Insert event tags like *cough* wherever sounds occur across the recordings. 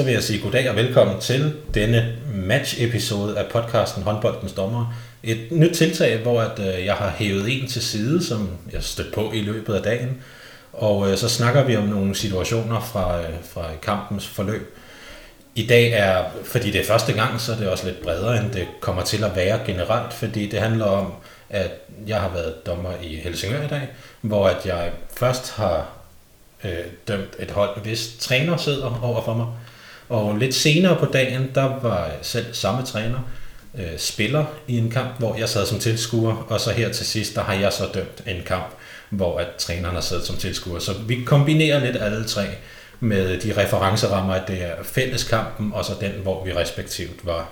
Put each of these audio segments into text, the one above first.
Så vil jeg sige goddag og velkommen til denne match-episode af podcasten Håndboldens Dommer. Et nyt tiltag, hvor at, øh, jeg har hævet en til side, som jeg stødte på i løbet af dagen. Og øh, så snakker vi om nogle situationer fra, øh, fra kampens forløb. I dag er, fordi det er første gang, så er det også lidt bredere, end det kommer til at være generelt, fordi det handler om, at jeg har været dommer i Helsingør i dag, hvor at jeg først har øh, dømt et hold, hvis træner sidder over for mig. Og lidt senere på dagen, der var jeg selv samme træner, øh, spiller i en kamp, hvor jeg sad som tilskuer, og så her til sidst, der har jeg så dømt en kamp, hvor at træneren har siddet som tilskuer. Så vi kombinerer lidt alle tre med de referencerammer, at det er fælleskampen, og så den, hvor vi respektivt var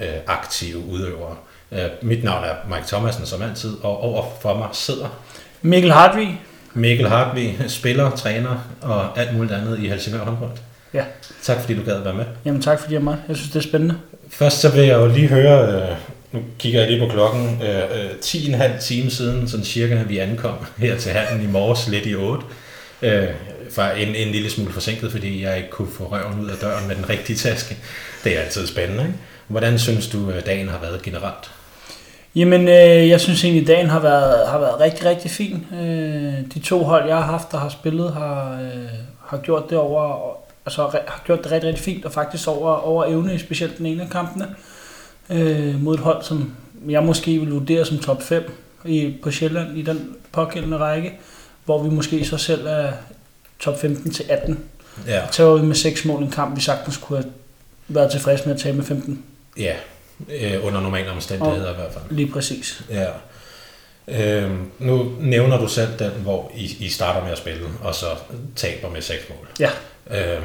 øh, aktive udøvere. Øh, mit navn er Mike Thomasen, som altid, og over for mig sidder Mikkel Hartvig. Mikkel Hartvig, spiller, træner og alt muligt andet i Helsingør håndbold. Ja. Tak fordi du gad at være med. Jamen tak fordi jeg med. Jeg synes, det er spændende. Først så vil jeg jo lige høre, øh, nu kigger jeg lige på klokken, øh, øh, 10,5 time siden, sådan cirka, vi ankom her til handen i morges, lidt i 8. Øh, var en, en lille smule forsinket, fordi jeg ikke kunne få røven ud af døren med den rigtige taske. Det er altid spændende, ikke? Hvordan synes du, øh, dagen har været generelt? Jamen, øh, jeg synes egentlig, dagen har været, har været rigtig, rigtig fin. Øh, de to hold, jeg har haft, der har spillet, har, øh, har gjort det over, altså har gjort det rigtig, rigtig fint, og faktisk over, over evne, specielt den ene af kampene, øh, mod et hold, som jeg måske vil vurdere som top 5 i, på Sjælland i den pågældende række, hvor vi måske så selv er top 15 til 18. Ja, Tager vi med 6 mål i en kamp, vi sagtens kunne have været tilfredse med at tage med 15. ja. Øh, under normale omstændigheder i hvert fald. Lige præcis. Ja. Øhm, nu nævner du selv den, hvor I, I starter med at spille, og så taber med seks mål. Ja. Øh,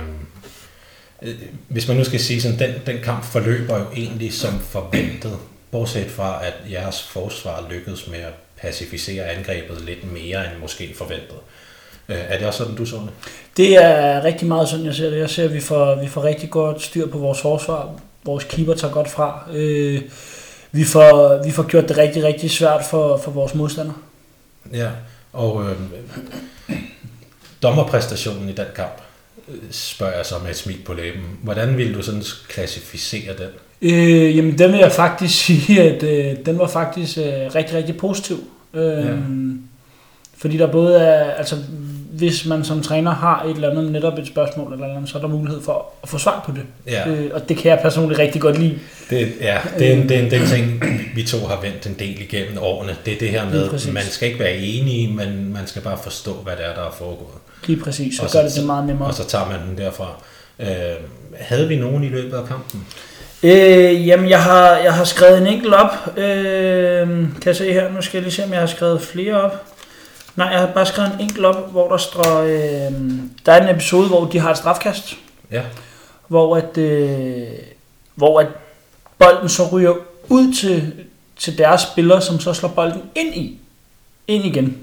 hvis man nu skal sige sådan, den, den kamp forløber jo egentlig som forventet, bortset fra, at jeres forsvar lykkedes med at pacificere angrebet lidt mere end måske forventet. Øh, er det også sådan, du så det? Det er rigtig meget sådan, jeg ser det. Jeg ser, at vi får, vi får rigtig godt styr på vores forsvar. Vores keeper tager godt fra. Øh, vi, får, vi får gjort det rigtig, rigtig svært for, for vores modstandere. Ja, og øh, dommerpræstationen i den kamp, spørger jeg så med et smil på læben. Hvordan vil du sådan klassificere den? Øh, jamen, den vil jeg faktisk *laughs* sige, at øh, den var faktisk øh, rigtig, rigtig positiv. Øh, Ja. Fordi der både er, altså hvis man som træner har et eller andet, netop et spørgsmål eller andet, så er der mulighed for at få svar på det. Ja. Øh, og det kan jeg personligt rigtig godt lide. Det, ja, det er, en, det er en den ting, vi to har vendt en del igennem årene. Det er det her med, præcis. man skal ikke være enige, men man skal bare forstå, hvad det er, der er foregået. Lige præcis, så Og gør det det meget nemmere. Og så tager man den derfra. Øh, havde vi nogen i løbet af kampen? Øh, jamen, jeg har, jeg har skrevet en enkelt op. Øh, kan jeg se her? Nu skal jeg lige se, om jeg har skrevet flere op. Nej, jeg har bare skrevet en enkelt op, hvor der står... Øh, der er en episode, hvor de har et strafkast. Ja. Hvor at, øh, hvor at bolden så ryger ud til, til deres spillere, som så slår bolden ind i. Ind igen.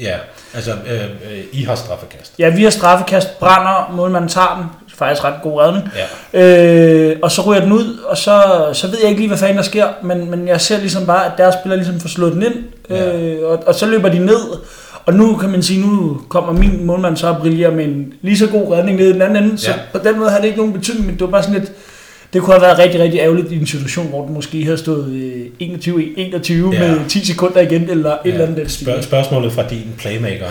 Ja, altså, øh, øh, I har straffekast. Ja, vi har straffekast, brænder, målmanden tager den. Faktisk ret god redning. Ja, Øh, og så ryger den ud, og så, så ved jeg ikke lige, hvad fanden der sker, men, men jeg ser ligesom bare, at deres spillere ligesom får slået den ind, Ja. øh, og, og så løber de ned, og nu kan man sige, nu kommer min målmand så og brillerer med en lige så god redning ned i den anden ende, så Ja. på den måde har det ikke nogen betydning, men det var bare sådan lidt, det kunne have været rigtig, rigtig ærgerligt i en situation, hvor den måske havde stået øh, 21-21 Ja. ja. med 10 sekunder igen, eller et ja. eller andet. den. Spørg- spørgsmålet fra din playmaker,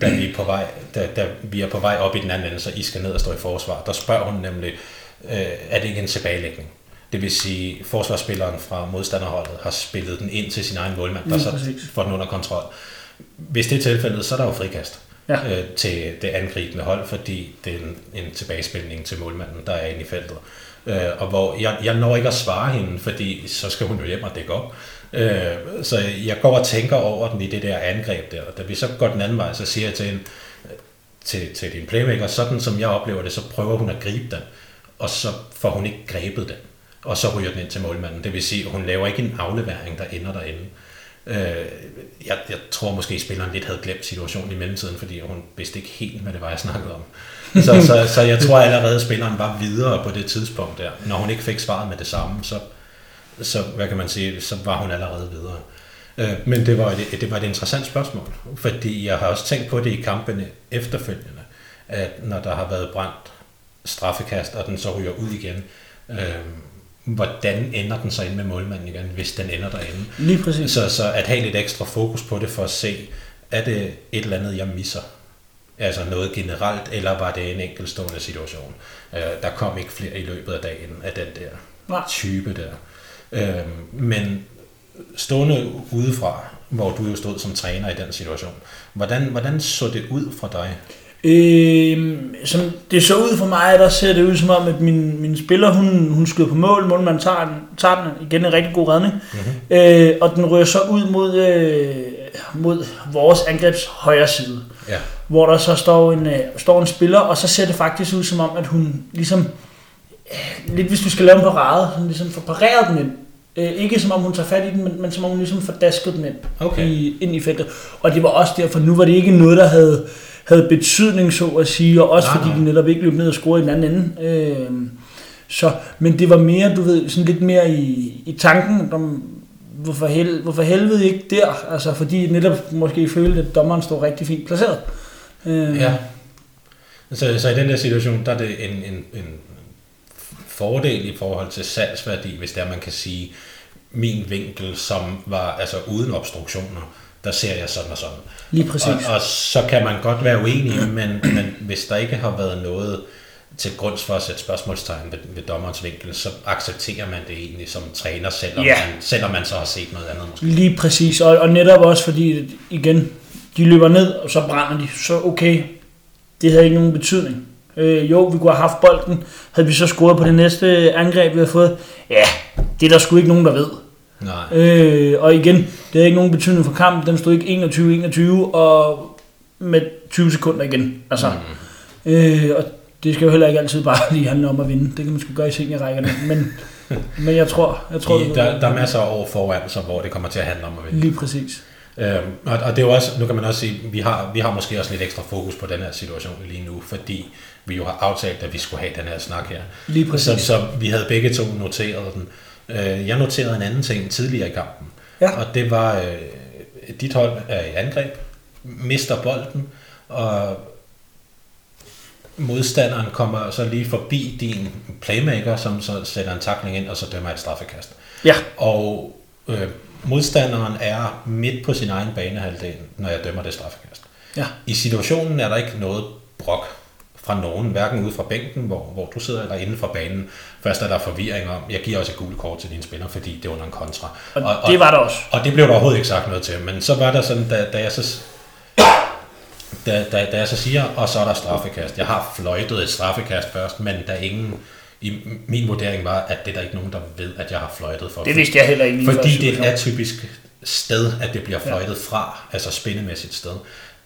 da vi, er på vej, da, da vi er på vej op i den anden ende, så I skal ned og stå i forsvar, der spørger hun nemlig, øh, er det ikke en tilbagelægning? Det vil sige, at forsvarsspilleren fra modstanderholdet har spillet den ind til sin egen målmand, der Lige så får den under kontrol. Hvis det er tilfældet, så er der jo frikast Ja. øh, til det angribende hold, fordi det er en, en tilbagespilning til målmanden, der er inde i feltet. Øh, Øh, og hvor jeg, jeg når ikke at svare hende, fordi så skal hun jo hjem og dække op. Øh, så jeg går og tænker over den i det der angreb der. Og da vi så går den anden vej, så siger jeg til, hende, til, til din playmaker, sådan som jeg oplever det, så prøver hun at gribe den, og så får hun ikke grebet den, og så ryger den ind til målmanden. Det vil sige, at hun laver ikke en aflevering, der ender derinde. Øh, jeg, jeg tror måske, at spilleren lidt havde glemt situationen i mellemtiden, fordi hun vidste ikke helt, hvad det var, jeg snakkede om. Så, så, så jeg tror allerede, at spilleren var videre på det tidspunkt der. Når hun ikke fik svaret med det samme, så, så hvad kan man sige, så var hun allerede videre. Øh, Men det var, et, det var et interessant spørgsmål, fordi jeg har også tænkt på det i kampene efterfølgende, at når der har været brændt straffekast, og den så ryger ud igen. Øh, hvordan ender den så ind med målmanden igen, hvis den ender derinde? Lige præcis. Så, så at have lidt ekstra fokus på det for at se, er det et eller andet, jeg misser? Altså noget generelt, eller var det en enkeltstående situation? Øh, der kom ikke flere i løbet af dagen af den der Nej. type der. Øh, men stående udefra, hvor du jo stod som træner i den situation, hvordan, hvordan så det ud fra dig? Øh, som det så ud for mig, der ser det ud som om, at min, min spiller, hun, hun skyder på mål, målmanden tager den, tager den igen en rigtig god redning, mm-hmm. øh, og den rører så ud mod, øh, mod vores angrebs højre side, Ja. Hvor der så står en, øh, står en spiller, og så ser det faktisk ud som om, at hun ligesom, øh, lidt hvis du skal lave en parade, sådan ligesom får pareret den ind. Øh, ikke som om hun tager fat i den, men, men som om hun ligesom får dasket den ind, Okay. i, ind i feltet. Og det var også derfor, nu var det ikke noget, der havde, havde betydning, så at sige, og også Nej, fordi nej. de netop ikke løb ned og scorede i den anden ende. Øh, så, men det var mere, du ved, sådan lidt mere i, i tanken, om, hvorfor, hel, hvorfor helvede ikke der? Altså, fordi netop måske følte, at dommeren stod rigtig fint placeret. Øh, Ja. Så, så i den der situation, der er det en, en, en fordel i forhold til salgsværdi, hvis det er, man kan sige, min vinkel, som var altså uden obstruktioner, der ser jeg sådan og sådan. Lige præcis. Og, og så kan man godt være uenig, men, men hvis der ikke har været noget til grund for at sætte spørgsmålstegn ved, ved dommerens vinkel, så accepterer man det egentlig som træner, selvom, Ja. man, selvom man så har set noget andet måske. Lige præcis, og, og netop også fordi, igen, de løber ned, og så brænder de, så okay, det havde ikke nogen betydning. Øh, jo, vi kunne have haft bolden, havde vi så scoret på det næste angreb, vi havde fået, ja, det er der sgu ikke nogen, der ved. Nej. Øh, og igen, det havde ikke nogen betydning for kampen, den stod ikke 21-21, og med 20 sekunder igen. Altså, Mm. øh, og det skal jo heller ikke altid bare *laughs* lige handle om at vinde, det kan man sgu gøre i seniorrækkerne, men, *laughs* men jeg tror, jeg tror I, der, der er masser af år foran, så hvor det kommer til at handle om at vinde. Lige præcis. Øhm, og, og det er jo også, nu kan man også sige, vi har, vi har måske også lidt ekstra fokus på den her situation lige nu, fordi vi jo har aftalt, at vi skulle have den her snak her. Lige Så, præcis. så vi havde begge to noteret den. Øh, jeg noterede en anden ting tidligere i kampen, Ja. og det var, øh, dit hold er i angreb, mister bolden, og modstanderen kommer så lige forbi din playmaker, som så sætter en takling ind, og så dømmer et straffekast. Ja, Og øh, modstanderen er midt på sin egen banehalvdel, når jeg dømmer det straffekast. ja. I situationen er der ikke noget brok fra nogen, hverken ude fra bænken, hvor, hvor du sidder, eller inden for banen. Først er der forvirring om, jeg giver også et gult kort til dine spillere, fordi det er under en kontra. Og, det var der også. Og det blev der overhovedet ikke sagt noget til, men så var der sådan, da, da jeg så da, da, da jeg så siger, og så er der straffekast. Jeg har fløjtet et straffekast først, men der er ingen, i min vurdering var, at det er der ikke nogen, der ved, at jeg har fløjtet for. Det vidste jeg heller ikke Fordi det er et atypisk sted, at det bliver fløjtet fra, altså spændemæssigt sted.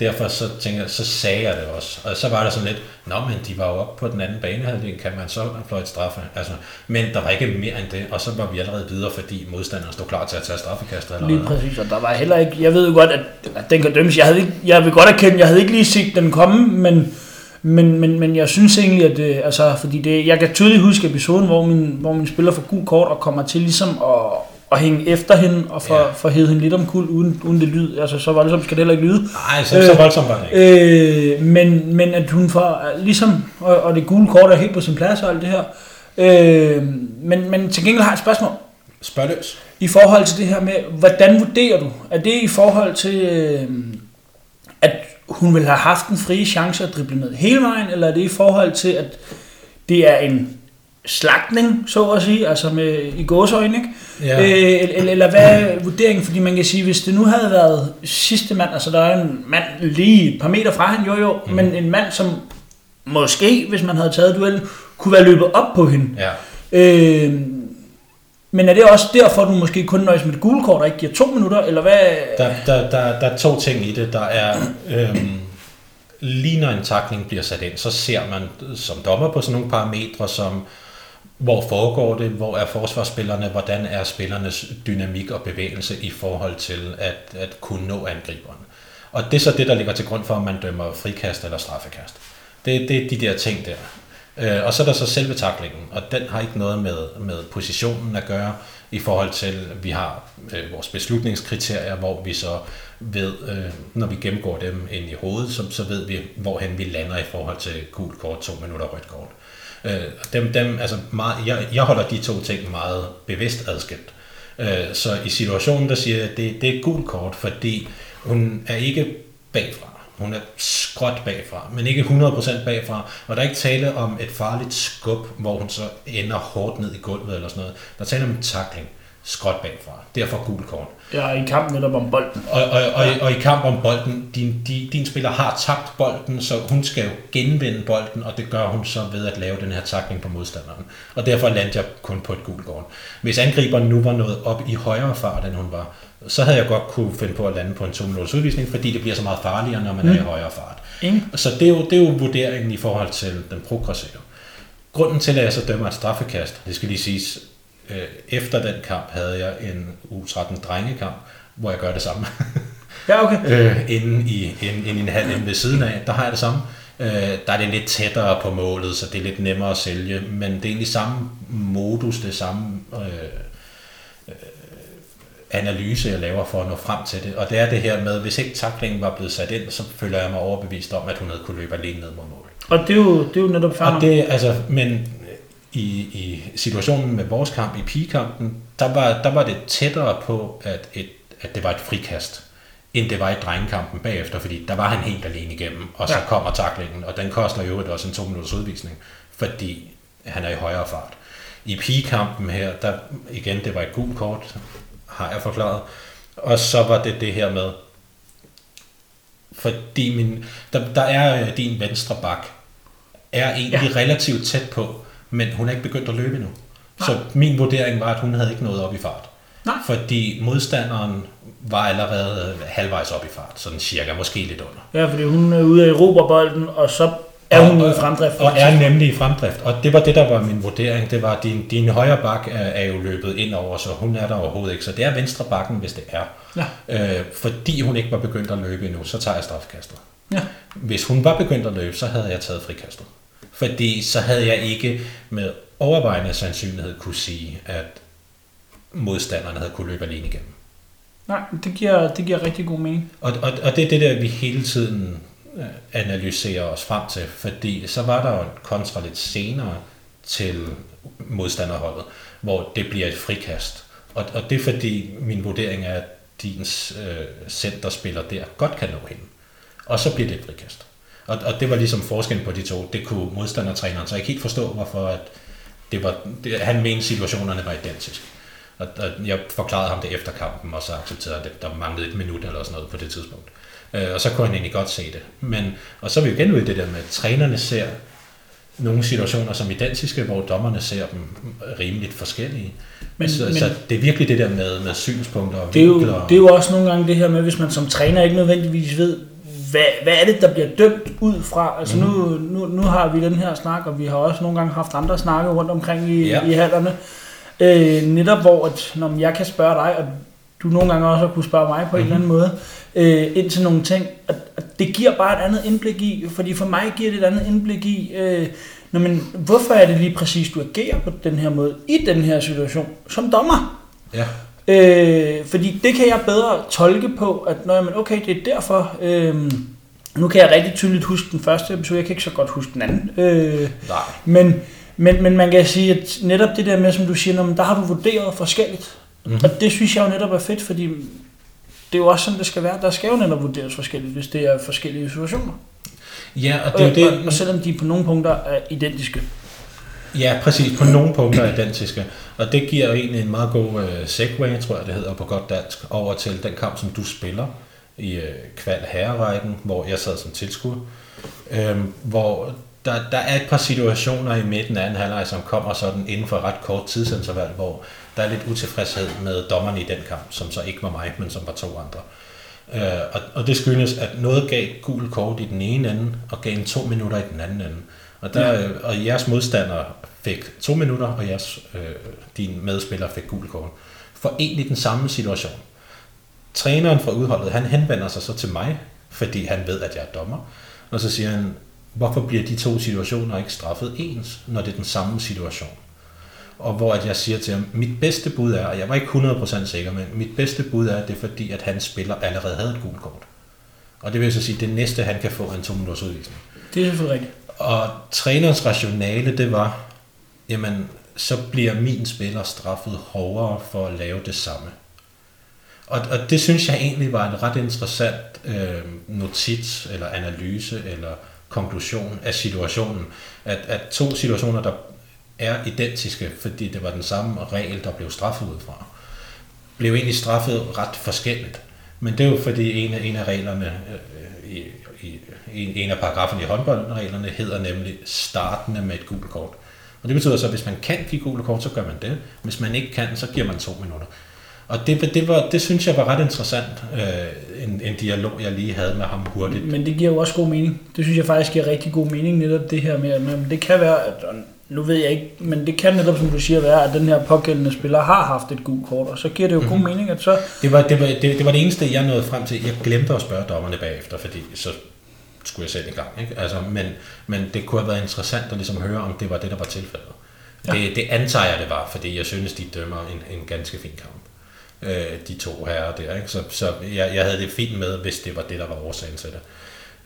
Derfor så tænker jeg, så sagde jeg det også. Og så var der sådan lidt, nå, men de var jo oppe på den anden banehalvdel, kan man så fløjte straffe? Altså, men der var ikke mere end det, og så var vi allerede videre, fordi modstanderen stod klar til at tage straffekastet Lige allerede. præcis, og der var heller ikke, jeg ved jo godt, at, at den kan dømmes. Jeg, havde ikke, jeg vil godt erkende, jeg havde ikke lige set den komme, men, men, men, men jeg synes egentlig, at det, altså, fordi det, jeg kan tydeligt huske episoden, hvor min, hvor min spiller får gul kort og kommer til ligesom at, at hænge efter hende og få Ja. for hende lidt om kul, uden, uden det lyd. Altså, så voldsomt skal det heller ikke lyde. Nej, så, så Øh, voldsomt var det ikke. Øh, men, men at hun får, ligesom, og, og det gule kort er helt på sin plads og alt det her. Øh, men, men til gengæld har jeg et spørgsmål. Spørg løs. I forhold til det her med, hvordan vurderer du? Er det i forhold til, øh, at hun vil have haft en frie chance at drible ned hele vejen, eller er det i forhold til, at det er en slagtning, så at sige, altså med i gåsøjne, ikke? Ja. Øh, eller, eller hvad er vurderingen? Fordi man kan sige, hvis det nu havde været sidste mand, altså der er en mand lige et par meter fra hende, jo jo, mm. men en mand, som måske, hvis man havde taget duellen, kunne være løbet op på hende. ja. Øh, men er det også derfor, du måske kun nøjes med et gule kort og ikke giver to minutter, eller hvad? Der, der, der, der er to ting i det. Der er, øhm, lige når en takling bliver sat ind, så ser man som dommer på sådan nogle parametre, som hvor foregår det, hvor er forsvarsspillerne, hvordan er spillernes dynamik og bevægelse i forhold til at, at kunne nå angriberen. Og det er så det, der ligger til grund for, om man dømmer frikast eller straffekast. Det, det er de der ting der. Øh, og så er der så selve taklingen, og den har ikke noget med, med positionen at gøre i forhold til, at vi har øh, vores beslutningskriterier, hvor vi så ved, øh, når vi gennemgår dem ind i hovedet, så, så ved vi, hvorhen vi lander i forhold til gult kort, to minutter rødt kort. Øh, dem, dem, altså meget, jeg, jeg holder de to ting meget bevidst adskilt. Øh, så i situationen, der siger jeg, at det, det er gult kort, fordi hun er ikke bagfra. Hun er skråt bagfra, men ikke 100% bagfra. Og der er ikke tale om et farligt skub, hvor hun så ender hårdt ned i gulvet eller sådan noget. Der er tale om en takling skråt bagfra. Derfor gul kort. Ja, i kampen netop om bolden. Og, og, og, og i kamp om bolden, din, din, din spiller har tabt bolden, så hun skal jo genvinde bolden, og det gør hun så ved at lave den her takling på modstanderen. Og derfor landte jeg kun på et gult kort. Hvis angriberen nu var nået op i højere fart, end hun var, så havde jeg godt kunne finde på at lande på en 2 minutters udvisning, fordi det bliver så meget farligere, når man mm. er i mm. højere fart. Mm. Så det er, jo, det er jo vurderingen i forhold til den progressive. Grunden til, at jeg så dømmer et straffekast, det skal lige siges, øh, efter den kamp havde jeg en U13 drengekamp, hvor jeg gør det samme. *laughs* Ja, okay. øh, inden i, inden, inden i en halv ved siden af, der har jeg det samme. Øh, der er det lidt tættere på målet, så det er lidt nemmere at sælge, men det er egentlig samme modus, det samme øh, analyse, jeg laver for at nå frem til det. Og det er det her med, hvis ikke taklingen var blevet sat ind, så føler jeg mig overbevist om, at hun havde kunne løbe alene ned mod mål. Og det er jo, det er jo netop færdigt. Og det, altså, men i, i situationen med vores kamp i pigekampen, der var, der var det tættere på, at, et, at det var et frikast, end det var i drengekampen bagefter, fordi der var han helt alene igennem, og så ja. kommer taklingen, og den koster jo også en to minutters udvisning, fordi han er i højere fart. I pigekampen her, der igen, det var et gult kort, har jeg forklaret, og så var det det her med, fordi min, der, der er øh, din venstre bak, er egentlig ja. relativt tæt på, men hun er ikke begyndt at løbe endnu. Nej. Så min vurdering var, at hun havde ikke nået op i fart. Nej. Fordi modstanderen var allerede halvvejs op i fart, sådan cirka, måske lidt under. Ja, fordi hun er ude af Europabolden, og så er hun og, i fremdrift. Og er nemlig i fremdrift. Og det var det, der var min vurdering. Det var, din, din højre bak er, er jo løbet ind over, så hun er der overhovedet ikke. Så det er venstre bakken, hvis det er. Ja. Øh, fordi hun ikke var begyndt at løbe endnu, så tager jeg strafkastet. Ja. Hvis hun var begyndt at løbe, så havde jeg taget frikastet. Fordi så havde jeg ikke med overvejende sandsynlighed kunne sige, at modstanderne havde kunne løbe alene igennem. Nej, det giver, det giver rigtig god mening. Og, og, og det er det der, vi hele tiden analysere os frem til, fordi så var der jo en kontra lidt senere til modstanderholdet, hvor det bliver et frikast. Og, og det er fordi min vurdering er, at din øh, centerspiller der godt kan nå hende. Og så bliver det et frikast. Og, og det var ligesom forskellen på de to. Det kunne modstandertræneren så ikke helt forstå, hvorfor at det var, det, han mente, situationerne var identiske. Og, og jeg forklarede ham det efter kampen, og så accepterede at der manglede et minut eller sådan noget på det tidspunkt. Øh, og så kunne han egentlig godt se det. Men, og så er vi jo igen ude i det der med, at trænerne ser nogle situationer som identiske, hvor dommerne ser dem rimeligt forskellige. Men, så, men, så det er virkelig det der med, med synspunkter og det er, jo, det er jo også nogle gange det her med, hvis man som træner ikke nødvendigvis ved, hvad, hvad er det, der bliver dømt ud fra? Altså mm. nu, nu, nu har vi den her snak, og vi har også nogle gange haft andre snakke rundt omkring i, ja. i hallerne. Øh, netop hvor at, når jeg kan spørge dig, og du nogle gange også har kunne spørge mig på mm. en eller anden måde, øh, ind til nogle ting, at, at det giver bare et andet indblik i, fordi for mig giver det et andet indblik i, øh, når man, hvorfor er det lige præcis, du agerer på den her måde, i den her situation, som dommer? Ja. Øh, fordi det kan jeg bedre tolke på, at når man, okay, det er derfor, øh, nu kan jeg rigtig tydeligt huske den første episode, jeg kan ikke så godt huske den anden. Øh, Nej. Men, men, men man kan sige, at netop det der med, som du siger, der har du vurderet forskelligt. Mm-hmm. Og det synes jeg jo netop er fedt, fordi det er jo også sådan, det skal være. Der skal jo netop vurderes forskelligt, hvis det er forskellige situationer. Ja, og det er jo det... Og, og selvom de på nogle punkter er identiske. Ja, præcis. På nogle punkter er identiske. Og det giver egentlig en meget god uh, segway, tror jeg det hedder på godt dansk, over til den kamp, som du spiller i uh, kval herrerækken, hvor jeg sad som tilskuer. Øhm, hvor der, der er et par situationer i midten af anden halvleg, som kommer sådan inden for ret kort tidsinterval, hvor der er lidt utilfredshed med dommerne i den kamp, som så ikke var mig, men som var to andre. Øh, og, og det skyldes, at noget gav gul kort i den ene ende, og gav en to minutter i den anden ende. Og, der, ja. og jeres modstander fik to minutter, og jeres, øh, din medspiller fik gul kort. For egentlig den samme situation. Træneren fra udholdet, han henvender sig så til mig, fordi han ved, at jeg er dommer. Og så siger han, hvorfor bliver de to situationer ikke straffet ens, når det er den samme situation? Og hvor at jeg siger til ham, mit bedste bud er, og jeg var ikke 100% sikker, men mit bedste bud er, at det er fordi, at hans spiller allerede havde et gult kort. Og det vil så sige, at det næste, han kan få, er en to minutters udvisning. Det er selvfølgelig rigtigt. Og trænerens rationale, det var, jamen, så bliver min spiller straffet hårdere for at lave det samme. Og, og det synes jeg egentlig var en ret interessant øh, notits, eller analyse, eller konklusion af situationen. At, at to situationer, der er identiske, fordi det var den samme regel, der blev straffet ud fra, blev egentlig straffet ret forskelligt. Men det er jo fordi en af, en af reglerne øh, i, i, i en af paragraferne i håndboldreglerne hedder nemlig startende med et gult kort. Og det betyder så, at hvis man kan give gule kort, så gør man det. Hvis man ikke kan, så giver man to minutter. Og det, det, var, det synes jeg var ret interessant, øh, en, en dialog, jeg lige havde med ham hurtigt. Men det giver jo også god mening. Det synes jeg faktisk giver rigtig god mening, netop det her med, at det kan være, at, nu ved jeg ikke, men det kan netop, som du siger, være, at den her pågældende spiller har haft et gult kort, og så giver det jo mm-hmm. god mhm. mening, at så... Det var det, var, det, det var det eneste, jeg nåede frem til. Jeg glemte at spørge dommerne bagefter, fordi så skulle jeg selv i gang. Ikke? Altså, men, men det kunne have været interessant at ligesom høre, om det var det, der var tilfældet. Ja. Det, det antager jeg, det var, fordi jeg synes, de dømmer en, en ganske fin kamp. Øh, de to herrer der. Ikke? Så, så jeg, jeg havde det fint med, hvis det var det, der var årsagen til det.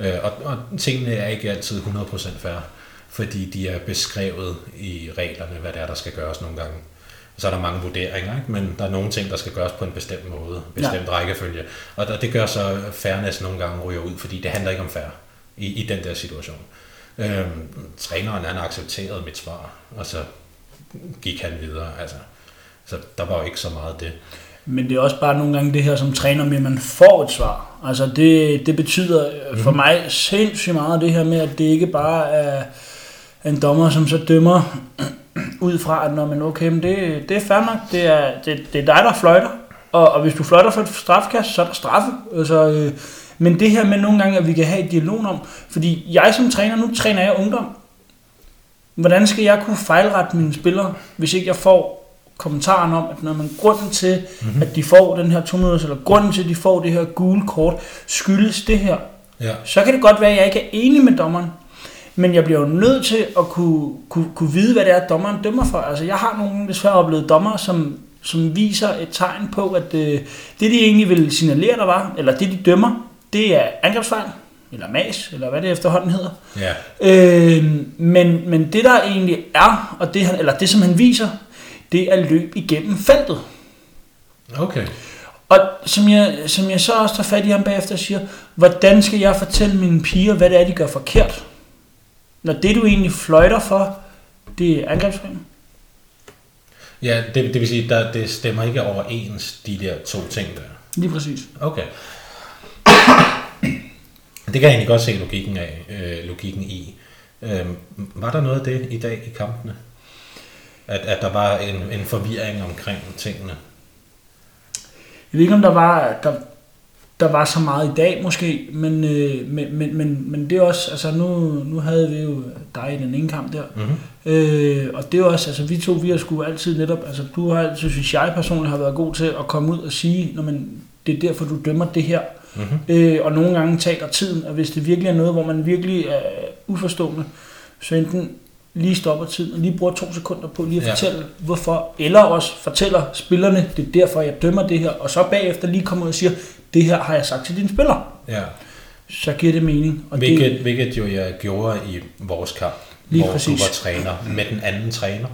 Øh, og, og tingene er ikke altid 100% færre fordi de er beskrevet i reglerne, hvad det er, der skal gøres nogle gange. Så er der mange vurderinger, ikke? men der er nogle ting, der skal gøres på en bestemt måde, bestemt ja. rækkefølge. Og det gør så fairness nogle gange ryger ud, fordi det handler ikke om fair i, i den der situation. Øhm, træneren han accepterede mit svar, og så gik han videre. Altså, så der var jo ikke så meget det. Men det er også bare nogle gange det her som træner med, at man får et svar. Altså det, det betyder for mm. mig sindssygt meget det her med, at det ikke bare er en dommer, som så dømmer *clears throat* ud fra, at når man okay, men det, det er fair nok, det er, det, det er dig, der fløjter, og, og hvis du fløjter for et strafkast, så er der straffe. Altså, øh, men det her med nogle gange, at vi kan have et dialog om, fordi jeg som træner, nu træner jeg ungdom, hvordan skal jeg kunne fejlrette mine spillere, hvis ikke jeg får kommentaren om, at når man grunden til, mm-hmm. at de får den her 200, eller grunden til, at de får det her gule kort, skyldes det her, ja. så kan det godt være, at jeg ikke er enig med dommeren, men jeg bliver jo nødt til at kunne, kunne, kunne vide, hvad det er, dommeren dømmer for. Altså, jeg har nogle desværre oplevet dommer, som, som viser et tegn på, at øh, det, de egentlig vil signalere, der var, eller det, de dømmer, det er angrebsfejl, eller mas, eller hvad det efterhånden hedder. Ja. Øh, men, men det, der egentlig er, og det, han, eller det, som han viser, det er løb igennem feltet. Okay. Og som jeg, som jeg så også tager fat i ham bagefter og siger, hvordan skal jeg fortælle mine piger, hvad det er, de gør forkert? Når det, du egentlig fløjter for, det er angrebsplanen? Ja, det, det vil sige, at det stemmer ikke overens, de der to ting der. Lige præcis. Okay. Det kan jeg egentlig godt se logikken, af, øh, logikken i. Øh, var der noget af det i dag i kampene? At, at der var en, en forvirring omkring tingene? Jeg ved ikke, om der var, der, der var så meget i dag måske, men, øh, men, men, men, men det er også, altså nu, nu havde vi jo dig i den ene kamp der, mm-hmm. øh, og det er også, altså vi to, vi har sgu altid netop, altså du har altid, synes jeg personligt, har været god til at komme ud og sige, når man, det er derfor, du dømmer det her, mm-hmm. øh, og nogle gange tager tiden, og hvis det virkelig er noget, hvor man virkelig er uforstående, så enten lige stopper tiden og lige bruger to sekunder på lige at ja. fortælle, hvorfor, eller også fortæller spillerne, det er derfor, jeg dømmer det her, og så bagefter lige kommer ud og siger, det her har jeg sagt til dine spillere. Ja. Så giver det mening. Og hvilket, det, hvilket jo jeg gjorde i vores kamp, lige hvor præcis. du var træner med den anden træner,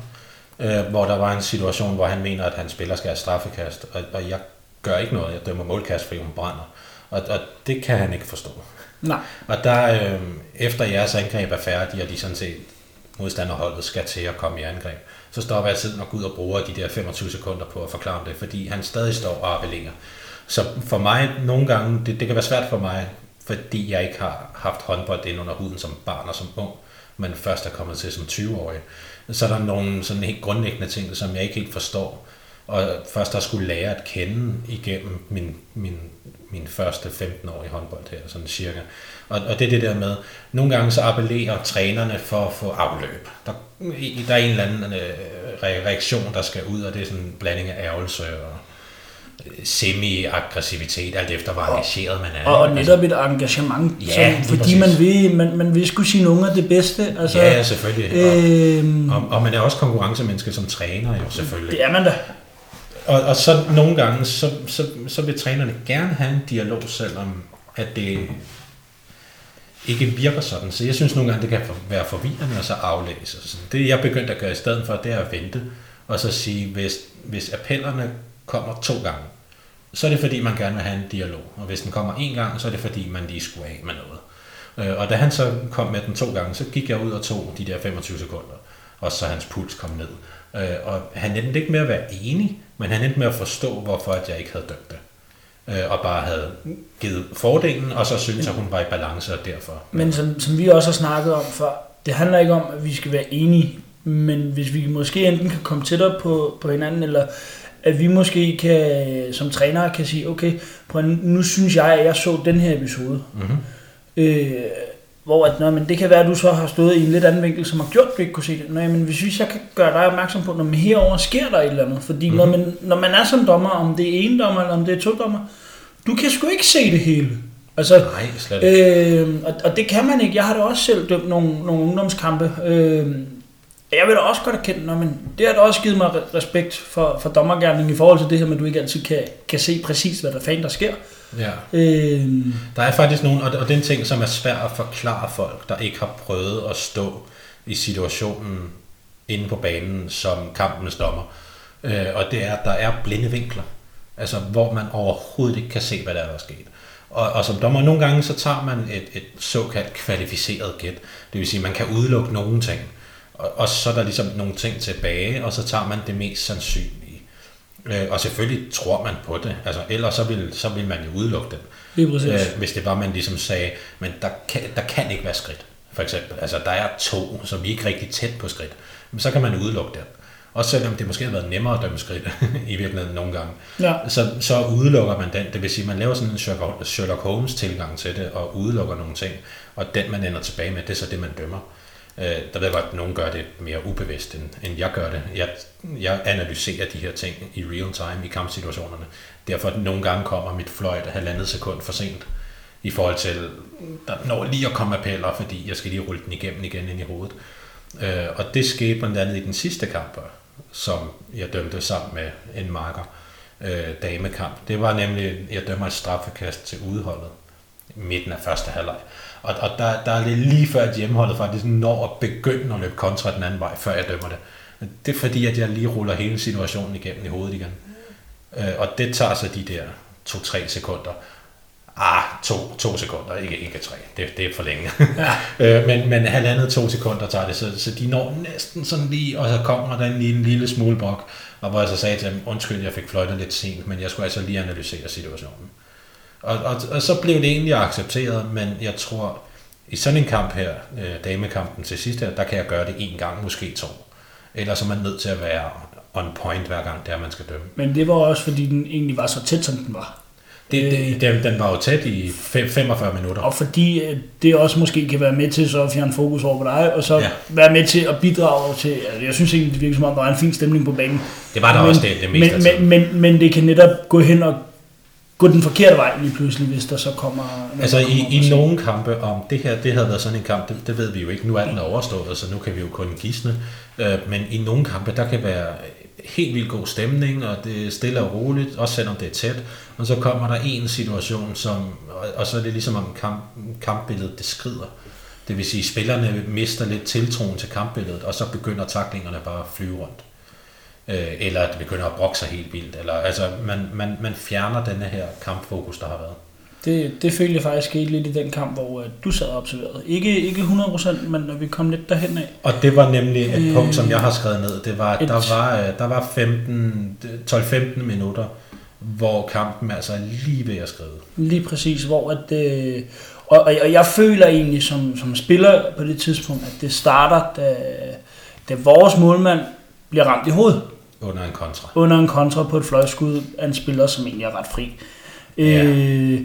øh, hvor der var en situation, hvor han mener, at han spiller skal have straffekast, og, og jeg gør ikke noget, jeg dømmer målkast, fordi hun brænder. Og, og det kan han ikke forstå. Nej. Og der, øh, efter jeres angreb er færdige, og de sådan set modstanderholdet skal til at komme i angreb, så stopper jeg tiden og går ud og bruger de der 25 sekunder på at forklare det, fordi han stadig står og appellerer. Så for mig nogle gange, det, det kan være svært for mig, fordi jeg ikke har haft håndbold ind under huden som barn og som ung, men først er kommet til som 20-årig. Så er der nogle sådan helt grundlæggende ting, som jeg ikke helt forstår, og først har skulle lære at kende igennem min, min, min første 15 år i håndbold her, sådan cirka. Og, og det er det der med, nogle gange så appellerer trænerne for at få afløb. Der, der er en eller anden øh, reaktion, der skal ud, og det er sådan en blanding af ærgelse og semi-aggressivitet, alt efter hvor engageret man er. Og, og netop et engagement, Ja, som, fordi man vil, man, man vil skulle sine unger det bedste. Altså, ja, selvfølgelig. Øh, øhm, og, og man er også konkurrencemenneske som træner, jo selvfølgelig. det er man da. Og, og så nogle gange, så, så, så vil trænerne gerne have en dialog, selvom at det ikke virker sådan. Så jeg synes nogle gange, det kan være forvirrende at så aflæse. Så det jeg begyndte at gøre i stedet for, det er at vente, og så sige, hvis, hvis appellerne kommer to gange, så er det fordi, man gerne vil have en dialog. Og hvis den kommer en gang, så er det fordi, man lige skulle af med noget. Øh, og da han så kom med den to gange, så gik jeg ud og tog de der 25 sekunder, og så hans puls kom ned. Øh, og han endte ikke med at være enig, men han endte med at forstå, hvorfor at jeg ikke havde dømt det. Øh, Og bare havde givet fordelen, og så synes at hun var i balance, og derfor. Men som, som vi også har snakket om før, det handler ikke om, at vi skal være enige, men hvis vi måske enten kan komme tættere på, på hinanden, eller at vi måske kan, som trænere kan sige, okay, prøv, nu synes jeg, at jeg så den her episode. Mm-hmm. Øh, hvor at, nå, men det kan være, at du så har stået i en lidt anden vinkel, som har gjort, at du ikke kunne se det. Nå, men hvis hvis jeg kan gøre dig opmærksom på, når man herover sker der et eller andet. Fordi mm-hmm. når, man, når man er som dommer, om det er en dommer eller om det er to dommer, du kan sgu ikke se det hele. Altså, Nej, slet ikke. Øh, og, og det kan man ikke. Jeg har da også selv dømt nogle, nogle ungdomskampe. Øh, jeg vil da også godt erkende, nå, men det har da også givet mig re- respekt for, for dommergærningen i forhold til det her med, at du ikke altid kan, kan se præcis, hvad der fanden der sker. Ja. Øh, Der er faktisk nogen, og og det er en ting, som er svært at forklare folk, der ikke har prøvet at stå i situationen inde på banen som kampens dommer. Øh, og det er, at der er blinde vinkler, altså hvor man overhovedet ikke kan se, hvad der er, der er sket. Og, og som dommer, nogle gange, så tager man et, et såkaldt kvalificeret gæt. Det vil sige, man kan udelukke nogle ting. Og, og så er der ligesom nogle ting tilbage, og så tager man det mest sandsynlige. Øh, og selvfølgelig tror man på det, altså, ellers så vil, så vil man jo udelukke det. lige præcis. Øh, hvis det var, man ligesom sagde, men der kan, der kan ikke være skridt, for eksempel. Altså, der er to, som vi er ikke rigtig tæt på skridt. Men så kan man udelukke det. Også selvom det måske har været nemmere at dømme skridt *laughs* i virkeligheden nogle gange. Ja. Så, så udelukker man den. Det vil sige, man laver sådan en Sherlock Holmes tilgang til det, og udelukker nogle ting. Og den, man ender tilbage med, det er så det, man dømmer. Øh, der ved jeg godt, at nogen gør det mere ubevidst, end, end jeg gør det. Jeg, jeg analyserer de her ting i real time i kampsituationerne. Derfor at nogle gange kommer mit fløjt halvandet sekund for sent i forhold til, der når lige at komme appeller, fordi jeg skal lige rulle den igennem igen ind i hovedet. Øh, og det skete blandt andet i den sidste kamp, som jeg dømte sammen med en marker øh, damekamp. Det var nemlig, jeg dømmer et straffekast til udeholdet midten af første halvleg. Og, og der, der er det lige før, at hjemmeholdet faktisk når at begynde at løbe kontra den anden vej, før jeg dømmer det. Det er fordi, at jeg lige ruller hele situationen igennem i hovedet igen. Øh, og det tager så de der to-tre sekunder. Ah, to, to sekunder, ikke, ikke tre. Det, det er for længe. Ja. *laughs* øh, men, men halvandet to sekunder tager det, så, så de når næsten sådan lige, og så kommer der en lille, en lille smule brok, og hvor jeg så sagde til dem, undskyld, jeg fik fløjtet lidt sent, men jeg skulle altså lige analysere situationen. Og, og, og så blev det egentlig accepteret, men jeg tror, i sådan en kamp her, øh, damekampen til sidst her, der kan jeg gøre det en gang, måske to. Ellers er man nødt til at være on point hver gang, det er, man skal dømme. Men det var også, fordi den egentlig var så tæt, som den var. Det, det, den, den var jo tæt i fem- 45 minutter. Og fordi øh, det også måske kan være med til så at fjerne fokus over på dig, og så Ja. være med til at bidrage til, altså jeg synes egentlig, det virker som om, der var en fin stemning på banen. Det var der men, også det, det meste men, men, men, men det kan netop gå hen og gå den forkerte vej lige pludselig, hvis der så kommer... Altså der i, kommer i noget nogle kampe, om det her det havde været sådan en kamp, det, det ved vi jo ikke. Nu er den overstået, så nu kan vi jo kun gisne. Øh, men i nogle kampe, der kan være helt vildt god stemning, og det er stille og roligt, også selvom det er tæt. Og så kommer der en situation, som, og, og så er det ligesom om kamp, kampbilledet det skrider. Det vil sige, at spillerne mister lidt tiltroen til kampbilledet, og så begynder taklingerne bare at flyve rundt. Øh, eller at det begynder at brokke sig helt vildt. Eller, altså, man, man, man fjerner denne her kampfokus, der har været. Det, det følte jeg faktisk skete lidt i den kamp, hvor øh, du sad og observerede. Ikke, ikke 100%, men når vi kom lidt derhen af. Og det var nemlig et Øh, punkt, som jeg har skrevet ned. Det var, et- der var, øh, der var 15 12-15 minutter, hvor kampen altså er lige ved at skride. Lige præcis, hvor at... Øh, og, og, og jeg føler egentlig som, som spiller på det tidspunkt, at det starter, da, da vores målmand bliver ramt i hovedet under en kontra. under en kontra på et fløjskud af en spiller, som egentlig er ret fri. Ja. Øh,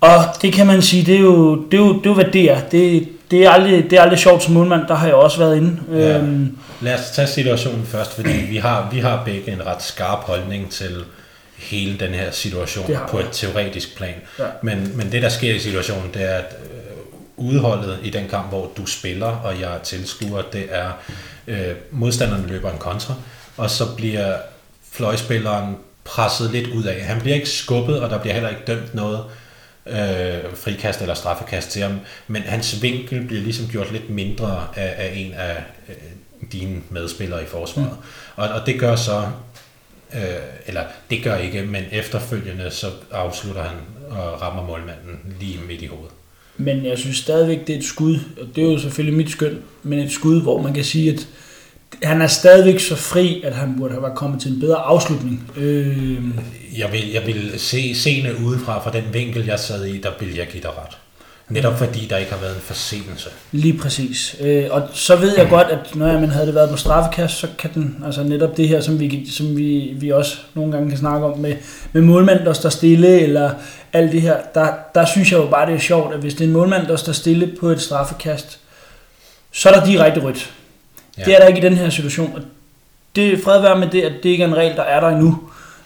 og det kan man sige, det er jo, det er jo, det er jo hvad det er. Det, det, er aldrig, det er aldrig sjovt som målmand, der har jeg også været inde. Ja. Øhm, Lad os tage situationen først, fordi *clears throat* vi har, vi har begge en ret skarp holdning til hele den her situation på et teoretisk plan. Ja. Men, men det, der sker i situationen, det er, at øh, udholdet i den kamp, hvor du spiller, og jeg er tilskuer, det er, øh, modstanderen løber en kontra, og så bliver fløjspilleren presset lidt ud af. Han bliver ikke skubbet, og der bliver heller ikke dømt noget øh, frikast eller straffekast til ham, men hans vinkel bliver ligesom gjort lidt mindre af, af en af øh, dine medspillere i forsvaret. Mm. Og, og det gør så, øh, eller det gør ikke, men efterfølgende så afslutter han og rammer målmanden lige midt i hovedet. Men jeg synes stadigvæk, det er et skud, og det er jo selvfølgelig mit skøn, men et skud, hvor man kan sige, at han er stadigvæk så fri, at han burde have været kommet til en bedre afslutning. Øh, Jeg vil, jeg vil se scene udefra fra den vinkel, jeg sad i, der vil jeg give dig ret. Netop fordi der ikke har været en forseelse. Lige præcis. Øh, og så ved jeg godt, at når man havde det været på straffekast, så kan den, altså netop det her, som vi, som vi, vi også nogle gange kan snakke om med, med målmand, der står stille, eller alt det her, der, der synes jeg jo bare, det er sjovt, at hvis det er en målmand, der står stille på et straffekast, så er der direkte rødt. Ja. Det er der ikke i den her situation. Og det fred være med det, at det ikke er en regel, der er der endnu.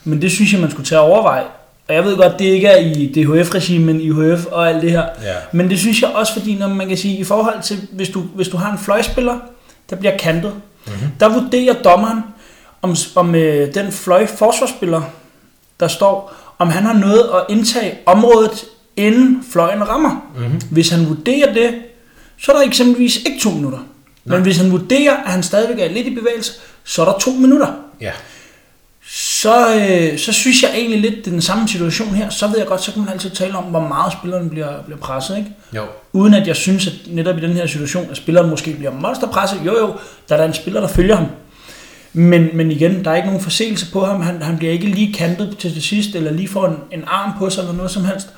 Men det synes jeg, man skulle tage at overveje. Og jeg ved godt, det ikke er i DHF-regi, men i HF og alt det her. Ja. Men det synes jeg også, fordi når man kan sige, i forhold til, hvis du, hvis du har en fløjspiller, der bliver kantet, Mm-hmm. der vurderer dommeren, om, om øh, den fløj forsvarsspiller, der står, om han har noget at indtage området, inden fløjen rammer. Mm-hmm. Hvis han vurderer det, så er der eksempelvis ikke to minutter. Nej. Men hvis han vurderer, at han stadigvæk er lidt i bevægelse, så er der to minutter. Ja. Så, øh, så synes jeg egentlig lidt, det er den samme situation her. Så ved jeg godt, så kan man altid tale om, hvor meget spilleren bliver, bliver presset. Ikke? Jo. Uden at jeg synes, at netop i den her situation, at spilleren måske bliver monsterpresset. Jo jo, der er der en spiller, der følger ham. Men, men igen, der er ikke nogen forseelse på ham. Han, han bliver ikke lige kantet til det sidste, eller lige får en, en arm på sig, eller noget som helst.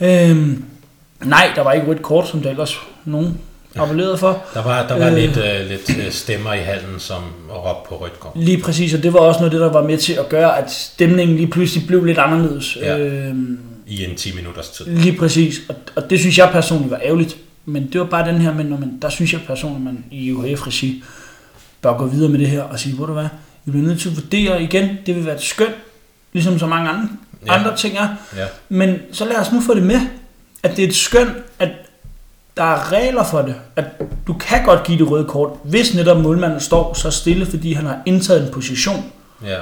Øhm, nej, der var ikke rødt kort, som der ellers nogen appellerede for. Der var, der var Øh. øh. lidt, øh, lidt øh, stemmer i halen, som råbte på rødt kort. Lige præcis, og det var også noget det, der var med til at gøre, at stemningen lige pludselig blev lidt anderledes. Ja. Øhm, I en 10 minutters tid. Lige præcis, og, og det synes jeg personligt var ærgerligt. Men det var bare den her, men når man, der synes jeg personligt, at man i UHF-regi bør gå videre med det her og sige, hvor du hvad, vi bliver nødt til at vurdere igen, det vil være et skøn, ligesom så mange andre. Ja. andre ting er. Ja. Men så lad os nu få det med, at det er et skøn, at der er regler for det, at du kan godt give det røde kort, hvis netop målmanden står så stille, fordi han har indtaget en position. Ja.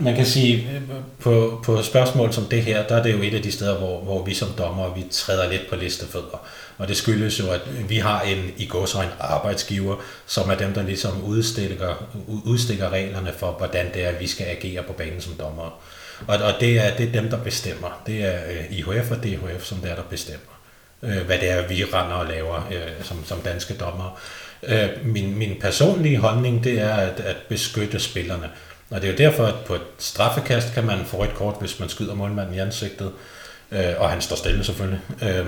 Man kan sige, på, på spørgsmål som det her, der er det jo et af de steder, hvor, hvor vi som dommer, vi træder lidt på listefødder. Og det skyldes jo, at vi har en i gåsøjne arbejdsgiver, som er dem, der ligesom udstikker, udstikker reglerne for, hvordan det er, vi skal agere på banen som dommer. Og, og det, er, det er dem, der bestemmer. Det er øh, IHF og DHF, som det er, der bestemmer øh, hvad det er, vi render og laver øh, som, som danske dommer. Øh, min, min personlige holdning, det er at, at beskytte spillerne. Og det er jo derfor, at på et straffekast kan man få et kort, hvis man skyder målmanden i ansigtet, øh, og han står stille selvfølgelig. Øh,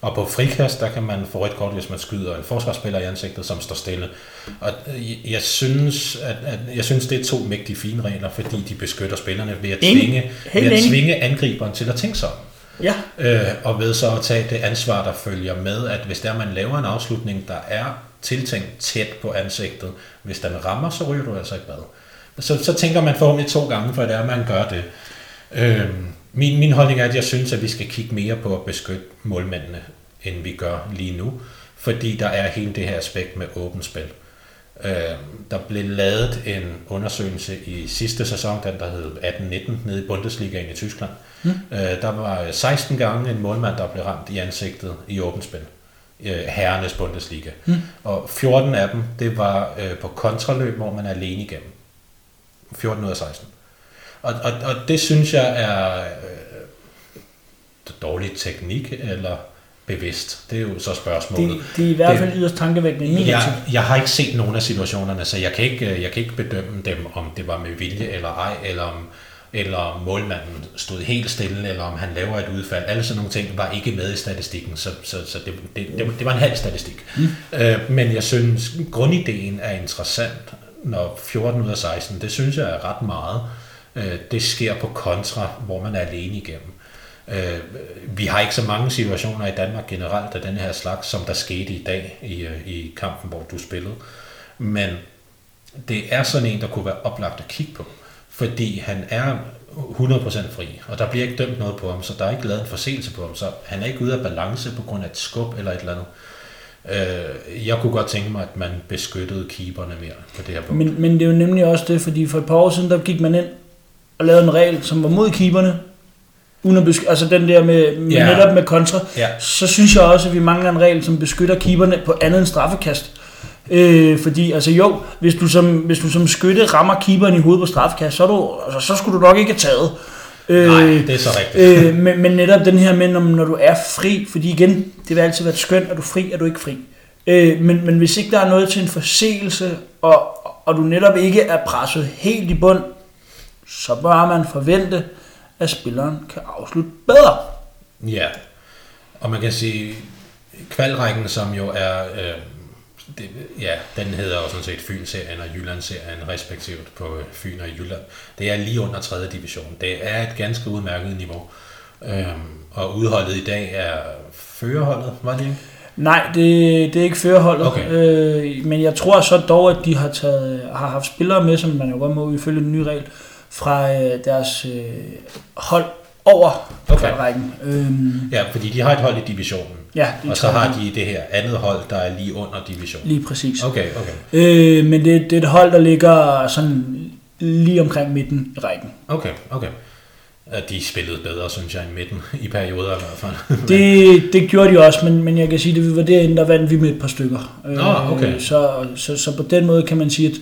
og på frikast, der kan man få et kort, hvis man skyder en forsvarsspiller i ansigtet, som står stille. Og øh, jeg synes, at, at jeg synes, det er to mægtige fine regler, fordi de beskytter spillerne ved at tvinge, ved at tvinge angriberen til at tænke sig om. Ja, Øh, og ved så at tage det ansvar, der følger med, at hvis der man laver en afslutning, der er tiltænkt tæt på ansigtet, hvis den rammer, så ryger du altså ikke bad. Så, så tænker man forhåbentlig to gange, for det er, man gør det. Øh, min, min holdning er, at jeg synes, at vi skal kigge mere på at beskytte målmændene, end vi gør lige nu, fordi der er hele det her aspekt med åbent spil. Øh, der blev lavet en undersøgelse i sidste sæson, den der hed 18-19, nede i Bundesligaen i Tyskland. Mm. Øh, der var 16 gange en målmand, der blev ramt i ansigtet i åbent spil. Øh, herrenes Bundesliga. Mm. Og 14 af dem, det var øh, på kontraløb, hvor man er alene igennem. 14 ud af 16. Og, og, og det synes jeg er øh, dårlig teknik, eller bevidst. Det er jo så spørgsmålet. det, det er i hvert fald yderst tankevækkende Jeg, optik. jeg har ikke set nogen af situationerne, så jeg kan ikke, øh, jeg kan ikke bedømme dem, om det var med vilje eller ej, eller om, eller om målmanden stod helt stille, eller om han laver et udfald. Alle sådan nogle ting var ikke med i statistikken, så, så, så det, det, det, det var en halv statistik. Mm. Øh, men jeg synes, grundideen er interessant, når 14 ud af 16, det synes jeg er ret meget. Øh, Øh, det sker på kontra, hvor man er alene igennem. Øh, vi har ikke så mange situationer i Danmark generelt af den her slags, som der skete i dag i, øh, i kampen, hvor du spillede. Men det er sådan en, der kunne være oplagt at kigge på, fordi han er 100% fri, og der bliver ikke dømt noget på ham, så der er ikke lavet en forseelse på ham, så han er ikke ude af balance på grund af et skub eller et eller andet. Øh, jeg kunne godt tænke mig, at man beskyttede keeperne mere på det her punkt. Men, men det er jo nemlig også det, fordi for et par år siden, der gik man ind og lavede en regel, som var mod keeperne, uden at besky- altså den der med, med Ja. netop med kontra, Ja. så synes jeg også, at vi mangler en regel, som beskytter keeperne på andet end straffekast. Øh, fordi, altså jo, hvis du, som, hvis du som skytte rammer keeperen i hovedet på straffekast, så, er du, altså, så skulle du nok ikke have taget. Øh, Nej, det er så rigtigt. øh, men, men netop den her med, når, når du er fri, fordi igen, det vil altid være skønt, er du fri, er du ikke fri. Øh, men, men hvis ikke der er noget til en forseelse, og, og du netop ikke er presset helt i bund, så bør man forvente, at spilleren kan afslutte bedre. Ja, og man kan sige, kvalrækken, som jo er, øh, det, ja, den hedder jo sådan set Fyn-serien og Jylland-serien respektivt på Fyn og Jylland. Det er lige under 3. division. Det er et ganske udmærket niveau. Øhm, og udholdet i dag er førerholdet, var det ikke? Nej, det, det er ikke førerholdet, Okay. øh, men jeg tror så dog, at de har, taget, har haft spillere med, som man jo godt må ifølge den nye regel, fra øh, deres øh, hold over Okay. rækken. Øhm, Ja, fordi de har et hold i divisionen, ja, det og så har de det her andet hold, der er lige under divisionen. Lige præcis. Okay, okay. Øh, men det, det er et hold, der ligger sådan lige omkring midten i rækken. Okay, okay. De spillede bedre, synes jeg, end midten, *laughs* i perioder i hvert fald. *laughs* Det, det gjorde de også, men, men jeg kan sige, at vi var derinde, der vandt vi med et par stykker. Øh, Nå, okay. så, så, så på den måde kan man sige, at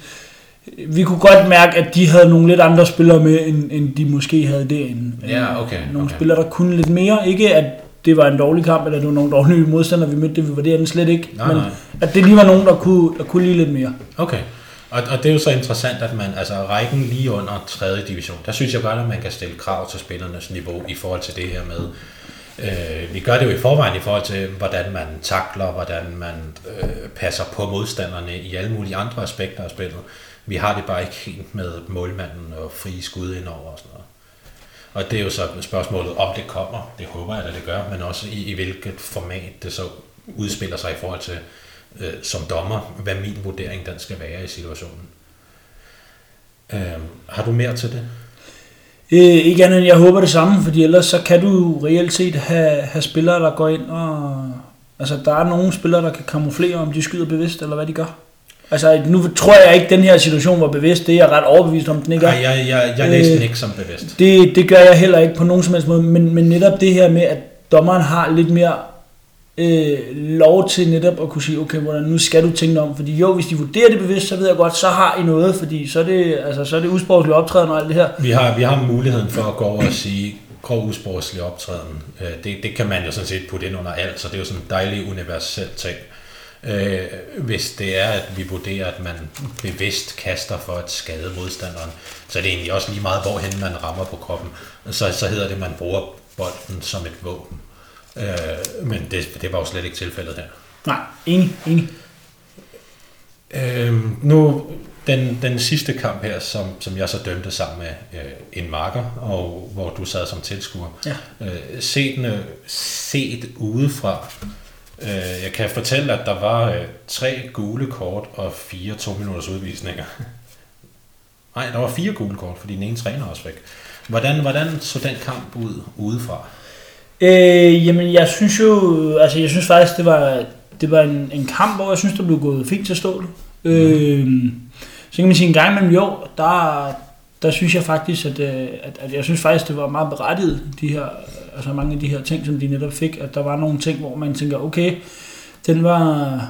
vi kunne godt mærke, at de havde nogle lidt andre spillere med, end, end de måske havde derinde. Ja, okay, Nogle okay. spillere, der kunne lidt mere. Ikke at det var en dårlig kamp, eller det var nogle dårlige modstandere, vi mødte, det vi var derinde slet ikke. Nej, men nej. at det lige var nogen, der kunne, der kunne lige lidt mere. Okay. Og, og det er jo så interessant, at man, altså rækken lige under 3. division, der synes jeg godt, at man kan stille krav til spillernes niveau i forhold til det her med, øh, vi gør det jo i forvejen i forhold til, hvordan man takler, hvordan man øh, passer på modstanderne i alle mulige andre aspekter af spillet. Vi har det bare ikke helt med målmanden og frie skud indover og sådan noget. Og det er jo så spørgsmålet, om det kommer, det håber jeg, at det gør, men også i, i hvilket format det så udspiller sig i forhold til, øh, som dommer, hvad min vurdering den skal være i situationen. Øh, har du mere til det? Øh, ikke andet end jeg håber det samme, fordi ellers så kan du jo reelt set have, have spillere, der går ind og... Altså, der er nogle spillere, der kan kamuflere, om de skyder bevidst, eller hvad de gør. Altså, nu tror jeg ikke, at den her situation var bevidst. Det er jeg ret overbevist om, den ikke Nej, er. jeg, jeg, jeg læste Øh, den ikke som bevidst. Det, det gør jeg heller ikke på nogen som helst måde, men, men netop det her med, at dommeren har lidt mere øh, lov til netop at kunne sige, okay, hvordan, nu skal du tænke om, fordi jo, hvis de vurderer det bevidst, så ved jeg godt, så har I noget, fordi så er det, altså, så er det usprogslig optræden og alt det her. Vi har, vi har muligheden for at gå over og sige, grov usportslig optræden. Øh, Det, det kan man jo sådan set putte ind under alt, så det er jo sådan en dejlig universel ting. Øh, hvis det er, at vi vurderer, at man bevidst kaster for at skade modstanderen, så er det egentlig også lige meget, hvorhen man rammer på kroppen. Så, så hedder det, at man bruger bolden som et våben. Øh, men det, det var jo slet ikke tilfældet her. Nej, enig, enig. Øhm, nu, den, den sidste kamp her, som, som jeg så dømte sammen med øh, en marker, og hvor du sad som tilskuer. Ja. Øh, set, øh, set udefra, øh, jeg kan fortælle, at der var øh, tre gule kort og fire to minutters udvisninger. *laughs* Nej, der var fire gule kort, fordi den ene træner også væk. Hvordan, hvordan så den kamp ud udefra? Øh, jamen, jeg synes jo, altså jeg synes faktisk, det var, det var en, en kamp, hvor jeg synes, der blev gået fint til stålet. Mm. Øh, så kan man sige en gang imellem, jo, der, der synes jeg faktisk, at, øh, at, at jeg synes faktisk, det var meget berettiget, de her, altså mange af de her ting, som de netop fik, at der var nogle ting, hvor man tænker, okay, den var,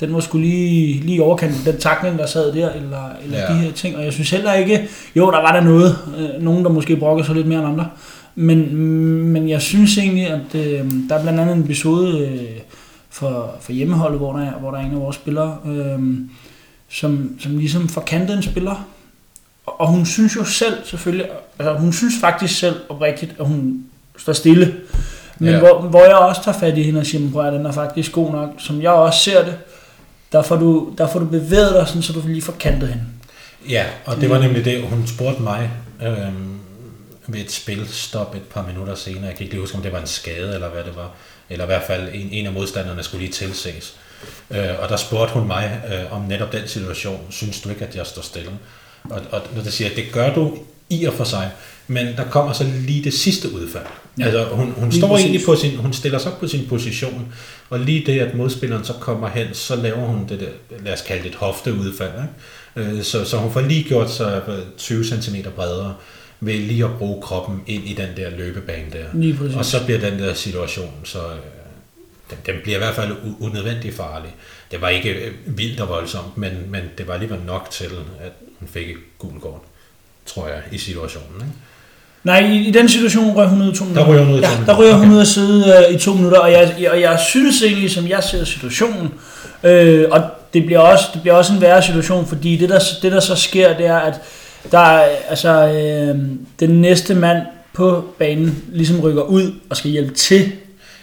den var sgu lige, lige overkanten, den takning, der sad der, eller, eller Ja. de her ting. Og jeg synes heller ikke, jo, der var der noget, øh, nogen, der måske brokker sig lidt mere end andre, men, men jeg synes egentlig, at øh, der er blandt andet en episode øh, for, for hjemmeholdet, hvor der, er, hvor der er en af vores spillere, øh, som, som ligesom forkantede en spiller. Og, og hun synes jo selv selvfølgelig, altså hun synes faktisk selv oprigtigt, at hun står stille. Men Ja. hvor, hvor jeg også tager fat i hende og siger, at den er faktisk god nok, som jeg også ser det, der får du, der får du bevæget dig, sådan, så du lige får kantet hende. Ja, og det var nemlig det, hun spurgte mig øhm, ved et spilstop et par minutter senere. Jeg kan ikke lige huske, om det var en skade eller hvad det var. Eller i hvert fald en, en af modstanderne skulle lige tilses. Øh, og der spurgte hun mig øh, om netop den situation. Synes du ikke, at jeg står stille? Og, og når det siger, det gør du i og for sig, men der kommer så lige det sidste udfald. Ja. Altså, hun, hun står præcis. egentlig på sin, hun stiller sig op på sin position, og lige det, at modspilleren så kommer hen, så laver hun det, der, lad os kalde det et hofteudfald. Ikke? Øh, så, så hun får lige gjort sig 20 cm bredere ved lige at bruge kroppen ind i den der løbebane der. Lige præcis. Og så bliver den der situation, så øh, den, den bliver i hvert fald unødvendig farlig. Det var ikke øh, vildt og voldsomt, men, men det var alligevel nok til, at hun fik et gul kort, tror jeg, i situationen. Ikke? Nej, i, i den situation rører hun ud i to minutter. Der ryger hun ud i to ja, minutter. der ryger hun Okay. ud at sidde øh, i to minutter, og jeg, jeg, og jeg synes egentlig, som jeg ser situationen, øh, og det bliver, også, det bliver også en værre situation, fordi det der, det der så sker, det er, at der er, altså, øh, den næste mand på banen ligesom rykker ud og skal hjælpe til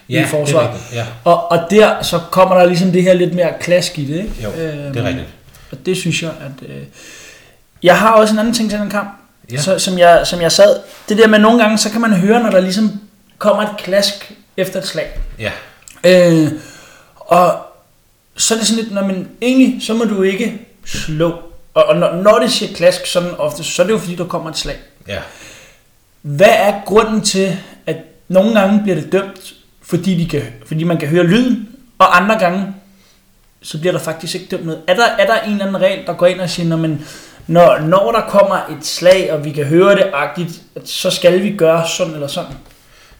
Ja, i det forsvar. er rigtigt. Ja, Og, og der så kommer der ligesom det her lidt mere klask i det, ikke? jo, Øhm, det er rigtigt. Og det synes jeg, at... Øh, jeg har også en anden ting til den kamp, Ja. så, som, jeg, som jeg sad... Det der med nogle gange, så kan man høre, når der ligesom kommer et klask efter et slag. Ja, Øh, og så er det sådan lidt, når man egentlig, så må du ikke slå. Og, og når, når det siger klask sådan ofte, så er det jo fordi, der kommer et slag. ja. Hvad er grunden til, at nogle gange bliver det dømt, fordi, de kan, fordi man kan høre lyden, og andre gange, så bliver der faktisk ikke dømt noget? Er der, er der en eller anden regel, der går ind og siger, når, man, når, når der kommer et slag, og vi kan høre det agtigt, at så skal vi gøre sådan eller sådan?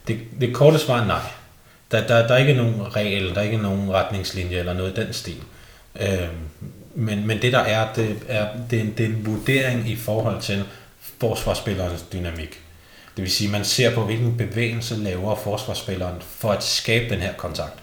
Det, det korte svar er nej. Der, der, der er ikke nogen regel, der er ikke nogen retningslinje eller noget i den stil. Øhm, men, men det der er, det er, det er, en, det er en vurdering i forhold til forsvarsspillerens dynamik. Det vil sige, man ser på, hvilken bevægelse laver forsvarsspilleren for at skabe den her kontakt.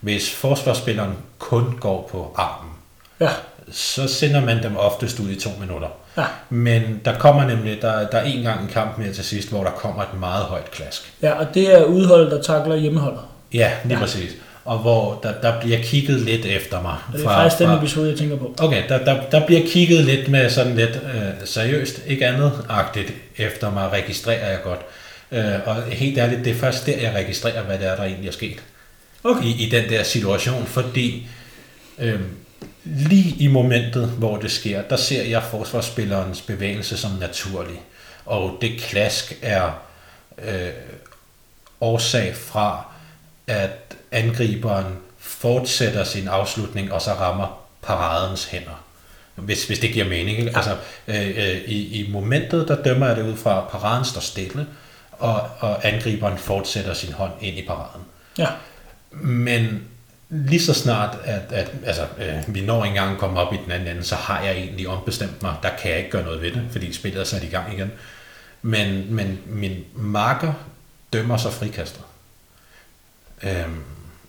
Hvis forsvarsspilleren kun går på armen, Ja, så sender man dem oftest ud i to minutter. ja, Men der kommer nemlig, der, der er en gang en kamp mere til sidst, hvor der kommer et meget højt klask. ja og det er udholdet, der takler hjemmeholdet. Ja, lige Ja. præcis. Og hvor der, der bliver kigget lidt efter mig. Og det er faktisk den episode, jeg tænker på. Okay, der, der, der bliver kigget lidt med sådan lidt øh, seriøst, ikke andet-agtigt efter mig, registrerer jeg godt. Øh, og helt ærligt, det er først der, jeg registrerer, hvad det er, der egentlig er sket Okay. i, i den der situation, fordi øh, lige i momentet, hvor det sker, der ser jeg forsvarsspillerens bevægelse som naturlig. Og det klask er øh, årsag fra, at angriberen fortsætter sin afslutning, og så rammer paradens hænder. Hvis, hvis det giver mening. Ikke? Ja. Altså, øh, øh, i, I momentet, der dømmer jeg det ud fra, at paraden står stille, og, og angriberen fortsætter sin hånd ind i paraden. Ja, Men lige så snart, at, at altså, øh, vi når engang at komme op i den anden ende, så har jeg egentlig ombestemt mig. Der kan jeg ikke gøre noget ved det, fordi spillet er sat i gang igen. Men, men min marker dømmer sig frikastet øhm,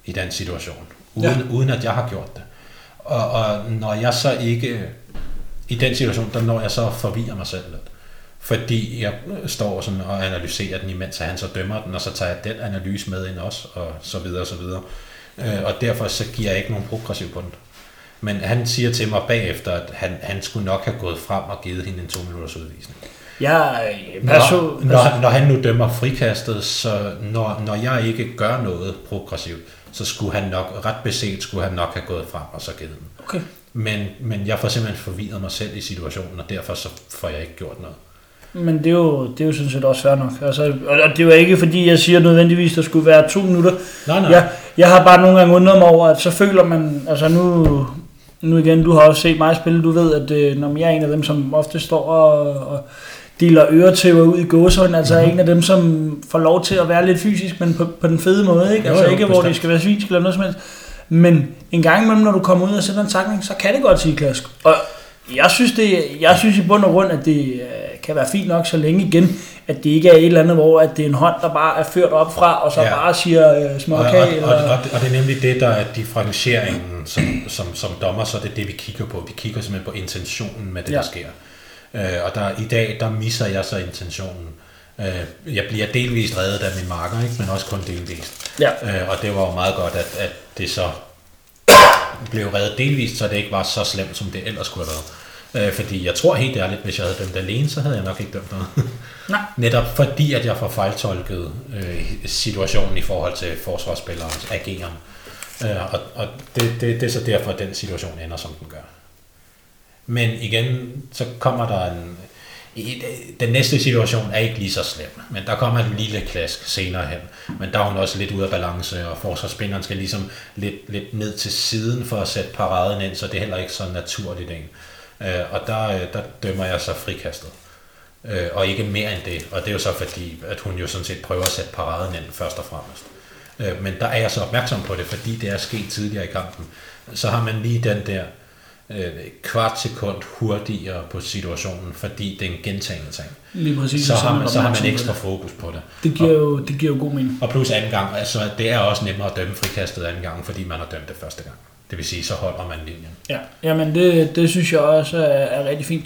i den situation, uden, ja. uden at jeg har gjort det. Og, og når jeg så ikke, i den situation, der når jeg så forvirrer mig selv lidt. Fordi jeg står sådan og analyserer den, imens han så dømmer den, og så tager jeg den analyse med ind også, og så videre og så videre. Øh, og derfor så giver jeg ikke nogen progressiv på den. Men han siger til mig bagefter, at han, han skulle nok have gået frem og givet hende en to minutters udvisning. jeg Når, perso- når, når han nu dømmer frikastet, så når, når jeg ikke gør noget progressivt, så skulle han nok, ret beset, skulle han nok have gået frem og så givet den. Okay. Men, men jeg får simpelthen forvirret mig selv i situationen, og derfor så får jeg ikke gjort noget. Men det er jo, det er jo sådan set også fair nok. Altså, og det er jo ikke fordi, jeg siger nødvendigvis, der skulle være to minutter. Nej, nej. Jeg, jeg har bare nogle gange undret mig over, at så føler man, altså nu, nu igen, du har også set mig spille, du ved, at øh, når jeg er en af dem, som ofte står og, og deler øretæver ud i gåsøjne, altså Mhm. mm-hmm. en af dem, som får lov til at være lidt fysisk, men på, på den fede måde, ikke? Jo, Altså jo, ikke, hvor det bestemt. skal være svinsk eller noget som helst. Men en gang imellem, når du kommer ud og sætter en takning, så kan det godt sige klask. Og jeg synes, det, jeg synes i bund og grund, at det kan være fint nok så længe igen, at det ikke er et eller andet, hvor at det er en hånd, der bare er ført op fra, og så ja. Bare siger øh, Og, og, småkage. og, eller... og, og det er nemlig det, der er differentieringen som, som, som dommer, så er det det, vi kigger på. Vi kigger simpelthen på intentionen med det, ja. der sker. Øh, og der, i dag, der misser jeg så intentionen. Øh, jeg bliver delvist reddet af min marker, ikke? men også kun delvist. Ja. Øh, og det var jo meget godt, at, at det så blev reddet delvist, så det ikke var så slemt, som det ellers skulle have været. Øh, fordi jeg tror helt ærligt, hvis jeg havde dømt alene, så havde jeg nok ikke dømt noget. *laughs* Nej. Netop fordi, at jeg får fejltolket øh, situationen i forhold til forsvarsspillerens ageren. Øh, og og det, det, det er så derfor, at den situation ender, som den gør. Men igen, så kommer der en... Den næste situation er ikke lige så slem, men der kommer en lille klask senere hen. Men der er hun også lidt ude af balance, og forsvarsspilleren skal ligesom lidt, lidt ned til siden for at sætte paraden ind, så det er heller ikke så naturligt en. Øh, Og der, øh, der dømmer jeg så frikastet. Øh, og ikke mere end det. Og det er jo så fordi, at hun jo sådan set prøver at sætte paraden ind først og fremmest. Øh, men der er jeg så opmærksom på det, fordi det er sket tidligere i kampen. Så har man lige den der øh, kvart sekund hurtigere på situationen, fordi det er en gentagende ting. Lige præcis. Så og har man, så har man ekstra det. fokus på det. Det giver, jo, det giver jo god mening. Og plus anden gang, altså det er også nemmere at dømme frikastet anden gang, fordi man har dømt det første gang. Det vil sige, så holder man linjen. Ja, jamen det, det synes jeg også er, er rigtig fint.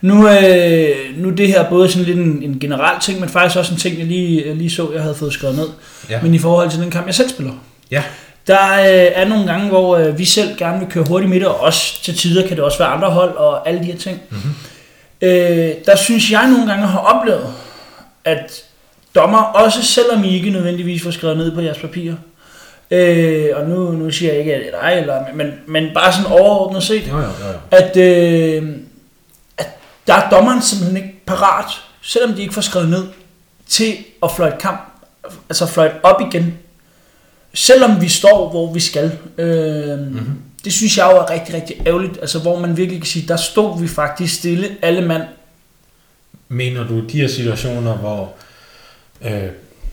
Nu, øh, nu det her både sådan lidt en, en generel ting, men faktisk også en ting, jeg lige, lige så, jeg havde fået skrevet ned. Ja. Men i forhold til den kamp, jeg selv spiller. Ja, Der øh, er nogle gange, hvor øh, vi selv gerne vil køre hurtigt midt, og også til tider kan det også være andre hold og alle de her ting. Mm-hmm. Øh, der synes jeg nogle gange har oplevet, at dommer, også selvom I ikke nødvendigvis får skrevet ned på jeres papirer, øh, og nu, nu siger jeg ikke, at det er dig, eller, men, men bare sådan overordnet set, jo, jo, jo. at, øh, at der er dommeren simpelthen ikke parat, selvom de ikke får skrevet ned, til at fløjte kamp, altså fløjte op igen, selvom vi står, hvor vi skal. Øh, mm-hmm. Det synes jeg jo er rigtig, rigtig ærgerligt, altså hvor man virkelig kan sige, der stod vi faktisk stille, alle mand. Mener du de her situationer, hvor øh,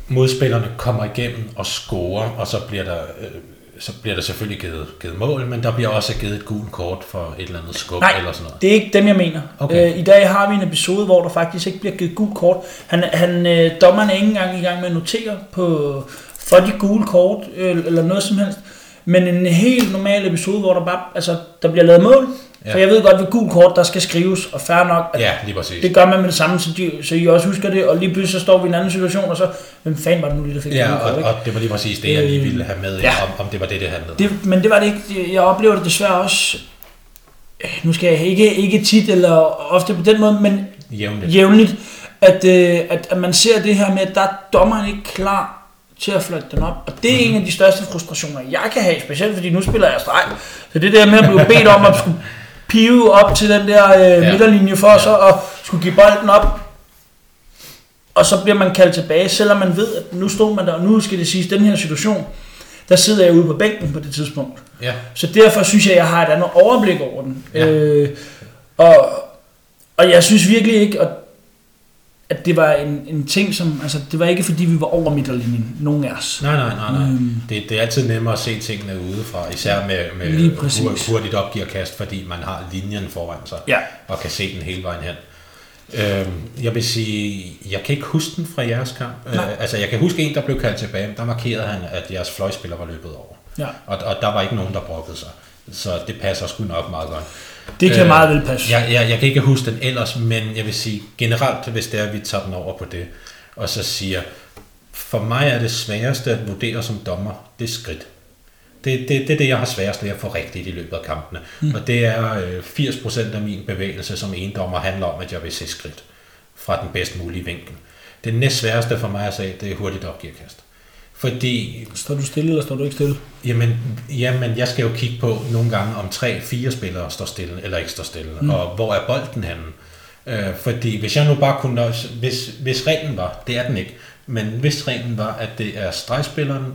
modspillerne kommer igennem og scorer, og så bliver der, øh, så bliver der selvfølgelig givet, givet mål, men der bliver også givet et gult kort for et eller andet skub Nej, eller sådan noget. det er ikke dem, jeg mener. Okay. Øh, I dag har vi en episode, hvor der faktisk ikke bliver givet gult kort. Han, han, øh, dommeren er ikke engang i gang med at notere på, for de gule kort, øh, eller noget som helst. Men en helt normal episode, hvor der bare, altså, der bliver lavet mål. Ja. For jeg ved godt, hvad gul kort, der skal skrives, og fair nok, at Ja, lige præcis. det gør man med det samme, så, de, så I også husker det, og lige pludselig så står vi i en anden situation, og så, hvem fanden var det nu lige, der fik Ja, gult kort, og, ikke? og det var lige præcis det, jeg lige ville have med, Ja. om, om det var det, det handlede. Det, men det var det ikke. Jeg oplever det desværre også, øh, nu skal jeg ikke, ikke tit eller ofte på den måde, men Jævnligt. jævnligt, at, øh, at, at man ser det her med, at der er dommeren ikke klar til at flytte den op. Og det er en af de største frustrationer, jeg kan have, specielt fordi nu spiller jeg streg. Så det der med at blive bedt om at skulle pive op til den der øh, ja. midterlinje for ja. så at skulle give bolden op, og så bliver man kaldt tilbage, selvom man ved, at nu stod man der, og nu skal det siges, den her situation, der sidder jeg ude på bænken på det tidspunkt. Ja, Så derfor synes jeg, at jeg har et andet overblik over den. Ja. Øh, og, og jeg synes virkelig ikke, at, at det var en, en ting, som... Altså, det var ikke, fordi vi var over midterlinjen, nogen af os. nej, nej, nej, nej. Øhm. Det, det er altid nemmere at se tingene udefra, især med, med Lige præcis. hur- hurtigt opgearkast, fordi man har linjen foran sig, Ja. og kan se den hele vejen hen. Øhm, jeg vil sige, jeg kan ikke huske den fra jeres kamp. Øh, altså, jeg kan huske en, der blev kaldt tilbage, der markerede han, at jeres fløjspiller var løbet over. Ja. Og, og der var ikke nogen, der brokkede sig. Så det passer sgu nok meget godt. Det kan Øh, meget vel passe. Jeg, jeg, jeg kan ikke huske den ellers, men jeg vil sige generelt, hvis det er, at vi tager den over på det, og så siger, for mig er det sværeste at vurdere som dommer, det er skridt. Det, det, det er det, jeg har sværest ved at få rigtigt i løbet af kampene. Mm. Og det er øh, 80% af min bevægelse som en dommer handler om, at jeg vil se skridt fra den bedst mulige vinkel. Det næst sværeste for mig at sige, det er hurtigt opgearkast. Fordi Står du stille, eller står du ikke stille? Jamen, jamen, jeg skal jo kigge på nogle gange, om tre, fire spillere står stille eller ikke står stille, mm. og hvor er bolden henne. Øh, fordi hvis jeg nu bare kunne nøjes, hvis, hvis reglen var, det er den ikke, men hvis reglen var, at det er stregspilleren,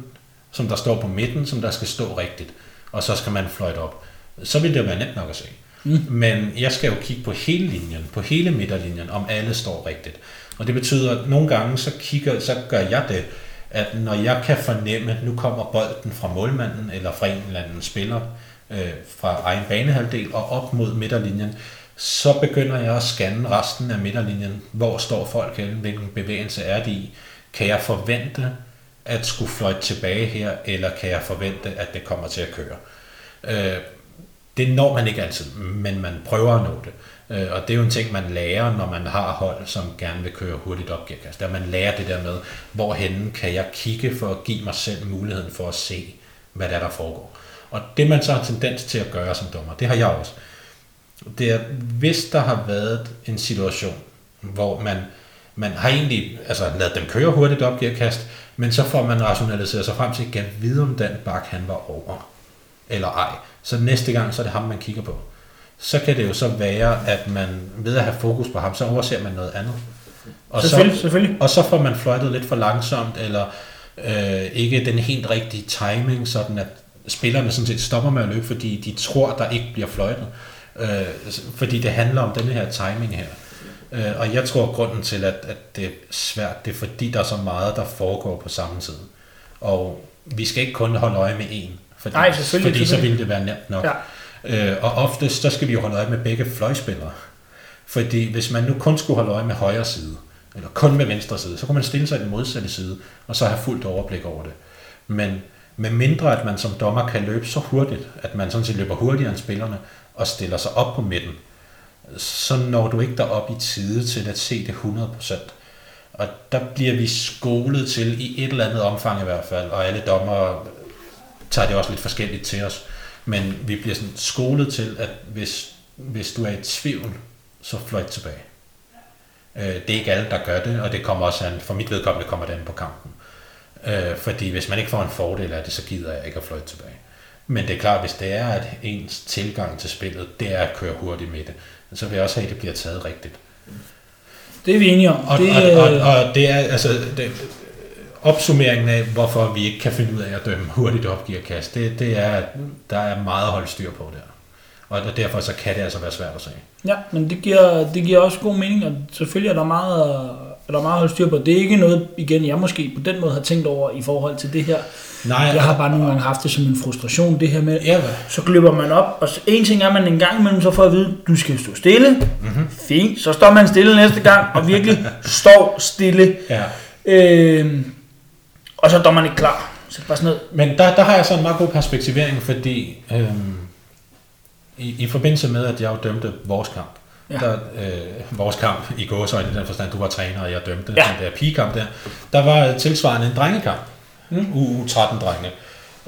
som der står på midten, som der skal stå rigtigt, og så skal man fløjte op, så vil det være nemt nok at se. Mm. Men jeg skal jo kigge på hele linjen, på hele midterlinjen, om alle står rigtigt. Og det betyder, at nogle gange så, kigger, så gør jeg det, at når jeg kan fornemme, at nu kommer bolden fra målmanden eller fra en eller anden spiller øh, fra egen banehalvdel og op mod midterlinjen, så begynder jeg at scanne resten af midterlinjen. Hvor står folk henne? Hvilken bevægelse er de i? Kan jeg forvente at skulle fløjte tilbage her, eller kan jeg forvente, at det kommer til at køre? Øh, det når man ikke altid, men man prøver at nå det. Øh, Øh, og det er jo en ting, man lærer, når man har hold, som gerne vil køre hurtigt opgearkast. Der man lærer det der med, hvorhen kan jeg kigge for at give mig selv muligheden for at se, hvad der, er, der foregår. Og det man så har tendens til at gøre som dommer, det har jeg også. Det er, hvis der har været en situation, hvor man, man har egentlig altså, lavet dem køre hurtigt opgearkast, Men så får man rationaliseret sig frem til, at vide om den bak han var over, eller ej. Så næste gang, så er det ham, man kigger på. Så kan det jo så være, at man ved at have fokus på ham, så overser man noget andet. Og selvfølgelig, så, selvfølgelig. og så får man fløjtet lidt for langsomt, eller øh, ikke den helt rigtige timing, sådan at spillerne sådan set stopper med at løbe, fordi de tror, der ikke bliver fløjtet. Øh, fordi det handler om den her timing her. Øh, og jeg tror, grunden til, at, at det er svært, det er fordi, der er så meget, der foregår på samme tid. Og vi skal ikke kun holde øje med én, fordi, Nej, selvfølgelig, fordi så selvfølgelig. ville det være nemt nok. Ja. Øh, og oftest, så skal vi jo holde øje med begge fløjspillere. Fordi hvis man nu kun skulle holde øje med højre side, eller kun med venstre side, så kunne man stille sig i den modsatte side, og så have fuldt overblik over det. Men med mindre at man som dommer kan løbe så hurtigt, at man sådan set løber hurtigere end spillerne, og stiller sig op på midten, så når du ikke derop i tide til at se det 100%. Og der bliver vi skolet til, i et eller andet omfang i hvert fald, og alle dommer tager det også lidt forskelligt til os, men vi bliver sådan skolet til, at hvis, hvis du er i tvivl, så fløjt tilbage. Øh, det er ikke alle, der gør det, og det kommer også an, for mit vedkommende kommer det an på kampen. Øh, fordi hvis man ikke får en fordel af det, så gider jeg ikke at fløjte tilbage. Men det er klart, hvis det er, at ens tilgang til spillet, det er at køre hurtigt med det, så vil jeg også have, at det bliver taget rigtigt. Det er vi enige om. Og det, og, og, øh, og det er altså det, opsummeringen af, hvorfor vi ikke kan finde ud af at dømme hurtigt opgearkast, det, det er, at der er meget at holde styr på der. Og derfor så kan det altså være svært at se. Ja, men det giver, det giver også god mening, og selvfølgelig er der meget, er der meget at holde styr på. Det er ikke noget, igen, jeg måske på den måde har tænkt over i forhold til det her. Nej, Jeg har bare nogle gange haft det som en frustration, det her med, Ja, hvad? så glipper man op, og en ting er, man en gang imellem så får at vide, du skal stå stille. Mhm. Mm-hmm. Fint, så står man stille næste gang, og virkelig *laughs* står stille. ja. Øh, og så er dommeren ikke klar. Så det er bare sådan noget, Men der, der har jeg så en meget god perspektivering, fordi øhm, i, i forbindelse med, at jeg jo dømte vores kamp, Ja. der, øh, vores kamp i gåsøjne i den forstand, du var træner, og jeg dømte Ja. den der pigekamp der, der var tilsvarende en drengekamp, mm. U13-drenge,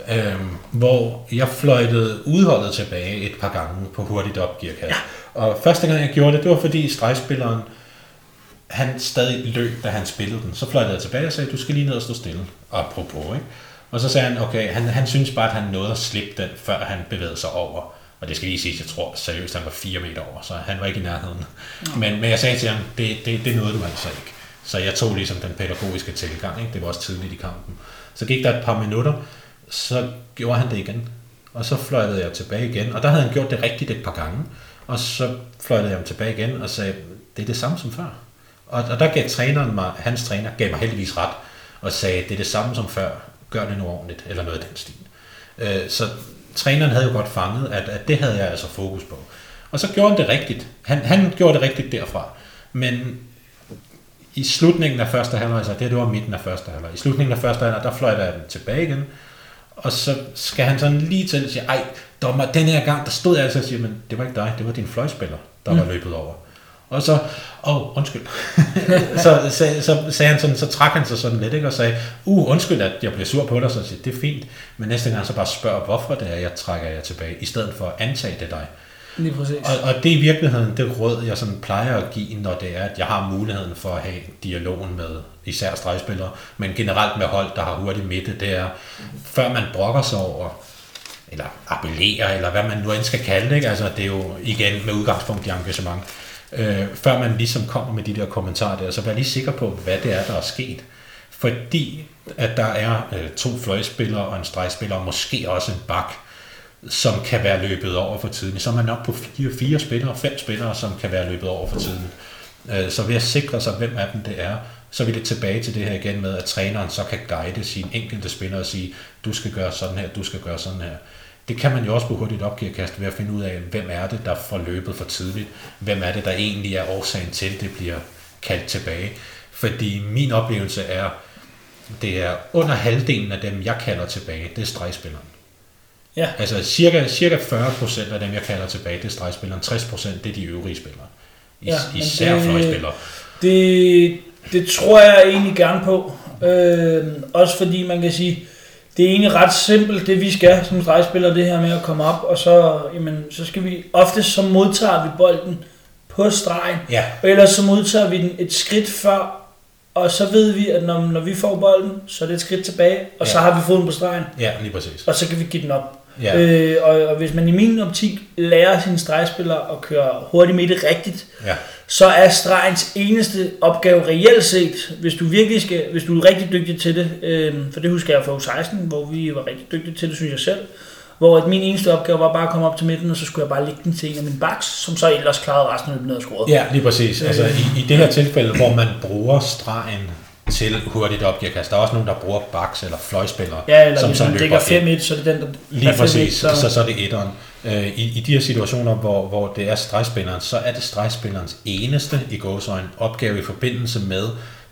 øhm, hvor jeg fløjtede udholdet tilbage et par gange på hurtigt opgearkast. Ja. Og første gang jeg gjorde det, det var fordi stregspilleren, han stadig løb, da han spillede den. Så fløjtede jeg tilbage og sagde, du skal lige ned og stå stille. Apropos, ikke? Og så sagde han, okay, han, han synes bare, at han nåede at slippe den, før han bevægede sig over. Og det skal lige sige, jeg tror seriøst, han var 4 meter over, så han var ikke i nærheden. Men, men jeg sagde til ham, det, det, det nåede du altså ikke. Så jeg tog ligesom den pædagogiske tilgang, ikke? det var også tidligt i kampen. Så gik der et par minutter, så gjorde han det igen. Og så fløjtede jeg tilbage igen, og der havde han gjort det rigtigt et par gange. Og så fløjtede jeg ham tilbage igen og sagde, det er det samme som før. Og, og der gav træneren mig, hans træner gav mig heldigvis ret, og sagde, det er det samme som før, gør det nu ordentligt, eller noget af den stil. Øh, så træneren havde jo godt fanget, at, at det havde jeg altså fokus på. Og så gjorde han det rigtigt. Han, han gjorde det rigtigt derfra. Men i slutningen af første halvleg, så det, det var midten af første halvleg, i slutningen af første halvleg, der fløjter jeg den tilbage igen, og så skal han sådan lige til at sige, ej, dommer, den her gang, der stod jeg altså og siger, men det var ikke dig, det var din fløjspiller, der var løbet over. Og så, åh, oh, undskyld. *laughs* så, så, så, sagde han sådan, så trak han sig sådan lidt, ikke, og sagde, uh, undskyld, at jeg bliver sur på dig, så siger, det er fint, men næste gang så bare spørg, hvorfor det er, jeg trækker jer tilbage, i stedet for at antage det dig. lige præcis. Og, og det er i virkeligheden det råd, jeg sådan plejer at give, når det er, at jeg har muligheden for at have dialogen med især stregspillere, men generelt med hold, der har hurtig midte, det er, før man brokker sig over, eller appellerer, eller hvad man nu end skal kalde det, ikke? altså det er jo igen med udgangspunkt i engagement, øh, før man ligesom kommer med de der kommentarer der, så vær lige sikker på, hvad det er, der er sket. Fordi at der er øh, to fløjspillere og en stregspiller, og måske også en bak, som kan være løbet over for tiden. Så er man nok på fire, fire spillere, fem spillere, som kan være løbet over for tiden. Øh, Så ved at sikre sig, hvem af dem det er, så er vi lidt tilbage til det her igen med, at træneren så kan guide sin enkelte spiller og sige, du skal gøre sådan her, du skal gøre sådan her. Det kan man jo også på hurtigt opgearkast ved at finde ud af, hvem er det, der får løbet for tidligt. Hvem er det, der egentlig er årsagen til, at det bliver kaldt tilbage. Fordi min oplevelse er, det er under halvdelen af dem, jeg kalder tilbage, det er stregspilleren. Ja. Altså cirka, cirka 40% af dem, jeg kalder tilbage, det er stregspilleren. 60% det er de øvrige spillere. Is, Ja, især det- fløjspillere. Det, det tror jeg egentlig gerne på. Øh, også fordi man kan sige, det er egentlig ret simpelt, det vi skal som stregspillere, det her med at komme op, og så, jamen, så skal vi, ofte så modtager vi bolden på stregen, Ja, og ellers så modtager vi den et skridt før og så ved vi, at når, når vi får bolden, så er det et skridt tilbage, og ja. så har vi foden på stregen, Ja, lige præcis. og så kan vi give den op. Ja. Øh, og, og hvis man i min optik lærer sine stregspillere at køre hurtigt med det rigtigt, Ja så er stregens eneste opgave reelt set, hvis du virkelig skal, hvis du er rigtig dygtig til det, øh, for det husker jeg fra U16, hvor vi var rigtig dygtige til det, synes jeg selv, hvor at min eneste opgave var bare at komme op til midten, og så skulle jeg bare lægge den til en af mine backs, som så ellers klarede resten af løbet ned og scorede. Ja, lige præcis. Altså, i, I det her tilfælde, hvor man bruger stregen til hurtigt opgearkast, der er også nogen, der bruger baks eller fløjspillere, Ja, eller som hvis så man dækker ind. 5-1, så er det den, der Lige 5-1, præcis, så... Så, så er det etteren. Øh, i, I de her situationer, hvor, hvor det er stregspilleren, så er det stregspillerens eneste i gåsøjne opgave i forbindelse med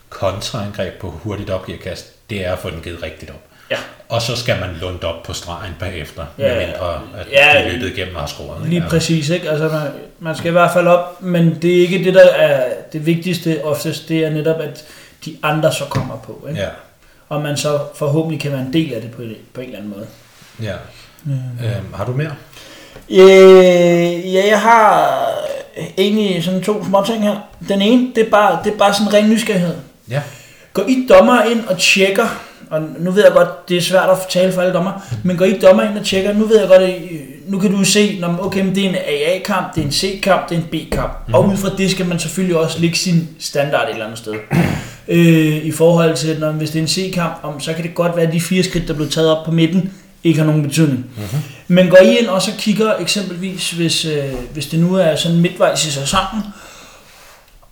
kontraangreb på hurtigt opgearkast, det er at få den givet rigtigt op. Ja. Og så skal man lunde op på stregen bagefter, Ja, medmindre at ja, ja, de løbet igennem har scoret. ikke? Lige præcis, ikke? Altså, man, man skal i hvert fald op, men det er ikke det, der er det vigtigste oftest. Det er netop, at de andre så kommer på, ikke? Ja, Og man så forhåbentlig kan være en del af det på, på en eller anden måde. ja. Øhm, har du mere? Øh, ja, jeg har egentlig sådan to små ting her. Den ene, det er bare, det er bare sådan ren nysgerrighed. Ja. Går I dommer ind og tjekker, og nu ved jeg godt, det er svært at tale for alle dommer, men går I dommer ind og tjekker, nu ved jeg godt, at nu kan du se, når, okay, men det er en AA-kamp, det er en C-kamp, det er en B-kamp. Mm. Og ud fra det skal man selvfølgelig også lægge sin standard et eller andet sted. Øh, I forhold til, når, hvis det er en C-kamp, om, så kan det godt være, at de fire skridt, der blev taget op på midten, ikke har nogen betydning. Mm-hmm. Men går I ind og så kigger eksempelvis, hvis, øh, hvis det nu er sådan midtvejs i sæsonen,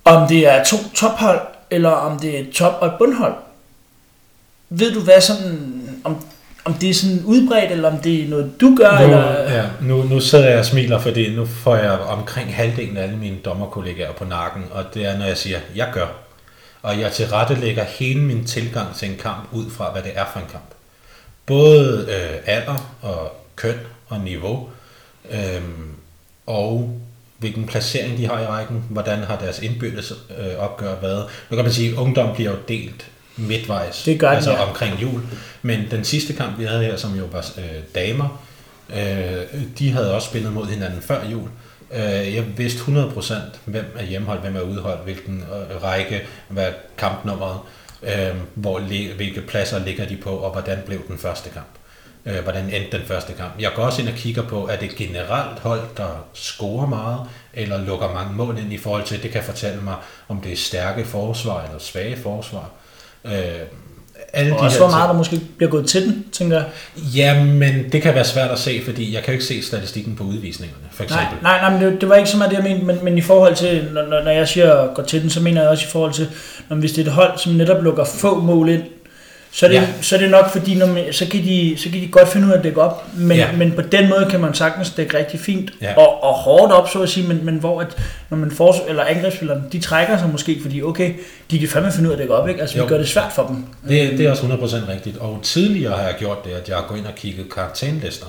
om det er to tophold, eller om det er et top- og et bundhold. Ved du hvad sådan, om, om det er sådan udbredt, eller om det er noget, du gør? Nu, eller? ja, nu, nu sidder jeg og smiler, fordi nu får jeg omkring halvdelen af alle mine dommerkollegaer på nakken, og det er, når jeg siger, jeg gør. Og jeg tilrettelægger hele min tilgang til en kamp ud fra, hvad det er for en kamp. Både øh, alder og køn og niveau, øh, og hvilken placering de har i rækken, hvordan har deres indbyrdes øh, opgør været. Nu kan man sige, at ungdom bliver jo delt midtvejs, Det gør den, altså ja. omkring jul. Men den sidste kamp, vi havde her, som jo var øh, damer, øh, de havde også spillet mod hinanden før jul. Øh, jeg vidste 100% hvem er hjemmeholdt, hvem er udholdt, hvilken øh, række, hvad er kampnummeret, øh, hvor, hvilke pladser ligger de på, og hvordan blev den første kamp. Øh, hvordan endte den første kamp. Jeg går også ind og kigger på, er det generelt hold, der scorer meget, eller lukker mange mål ind i forhold til, det kan fortælle mig, om det er stærke forsvar eller svage forsvar. Øh, alle Og også her hvor meget ting. der måske bliver gået til den, tænker jeg. Ja, men det kan være svært at se, fordi jeg kan jo ikke se statistikken på udvisningerne, for Nej, eksempel. nej, nej men det, det var ikke så meget det, jeg mente, men, men i forhold til, når, når jeg siger gå til den, så mener jeg også i forhold til, når hvis det er et hold, som netop lukker få mål ind, så er det, Ja. så er det nok, fordi når man, så, kan de, så kan de godt finde ud af at dække op, men, Ja. men på den måde kan man sagtens dække rigtig fint, Ja. og, og hårdt op, så at sige, men, men hvor at, når man får, eller angrebsspillerne, de trækker sig måske, fordi okay, de kan fandme finde ud af at dække op, ikke? Altså Jo. vi gør det svært for dem. Det, det er også 100% rigtigt. Og tidligere har jeg gjort det, at jeg går ind og kigget karantænelister.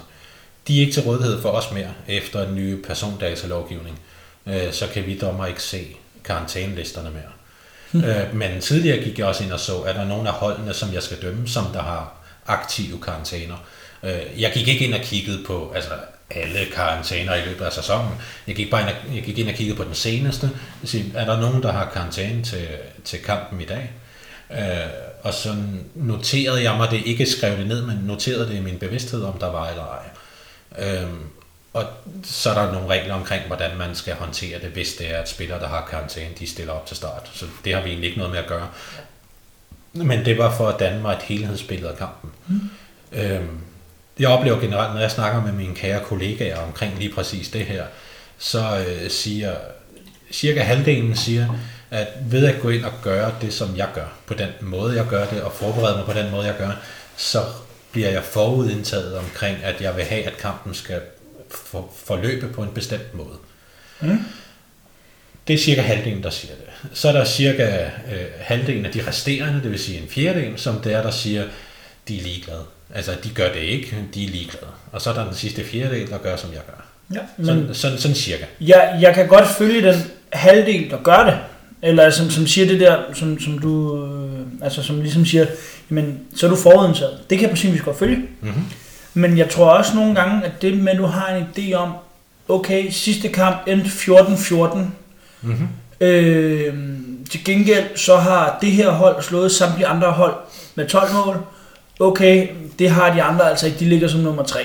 De er ikke til rådighed for os mere efter en ny persondatalovgivning. Øh, Så kan vi dommer ikke se karantænelisterne mere. Øh, Men tidligere gik jeg også ind og så, er der nogen nogle af holdene, som jeg skal dømme, som der har aktive karantæner. Øh, Jeg gik ikke ind og kiggede på altså, alle karantæner i løbet af sæsonen. Jeg gik bare ind og, jeg gik ind og kiggede på den seneste. Jeg sige, Er der nogen, der har karantæne til, til kampen i dag? Øh, og så noterede jeg mig det, ikke skrev det ned, men noterede det i min bevidsthed, om der var eller ej. Øh, og så er der nogle regler omkring, hvordan man skal håndtere det, hvis det er, at spillere, der har karantæne, de stiller op til start. Så det har vi egentlig ikke noget med at gøre. Men det var for at danne mig et helhedsbillede af kampen. Mm. Øhm, jeg oplever generelt, når jeg snakker med mine kære kollegaer omkring lige præcis det her, så øh, siger cirka halvdelen siger, at ved at gå ind og gøre det, som jeg gør, på den måde, jeg gør det, og forberede mig på den måde, jeg gør, så bliver jeg forudindtaget omkring, at jeg vil have, at kampen skal for, forløbe på en bestemt måde. Mm. Det er cirka halvdelen, der siger det. Så er der cirka øh, halvdelen af de resterende, det vil sige en fjerdedel, som det er, der siger, de er ligeglade. Altså, de gør det ikke, de er ligeglade. Og så er der den sidste fjerdedel, der gør, som jeg gør. Ja, men Sådan, sådan, sådan cirka. jeg, jeg kan godt følge den halvdel, der gør det. Eller som, som siger det der, som, som du, øh, altså som ligesom siger, jamen, så er du forudindtaget. Det kan jeg på sin vis godt følge. Mm-hmm. Men jeg tror også nogle gange, at det med, at du har en idé om, okay, sidste kamp endte 14-14, Mm-hmm. øh, til gengæld så har det her hold slået samtlige andre hold med 12 mål. Okay, det har de andre altså ikke. De ligger som nummer 3.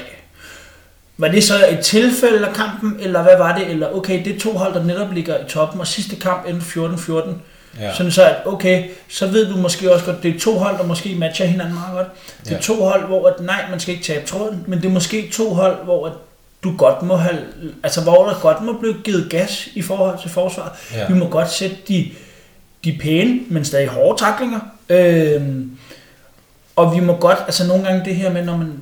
Var det så et tilfælde af kampen, eller hvad var det? Eller okay, det er to hold, der netop ligger i toppen, og sidste kamp endte 14-14. Ja. Sådan så, at okay, så ved du måske også godt, det er to hold, der måske matcher hinanden meget godt. Det er ja. to hold, hvor at, nej, man skal ikke tabe tråden, men det er måske to hold, hvor at du godt må have, altså hvor der godt må blive givet gas i forhold til forsvaret. Ja. Vi må godt sætte de, de pæne, men stadig hårde taklinger. Øhm, og vi må godt, altså nogle gange det her med, når man,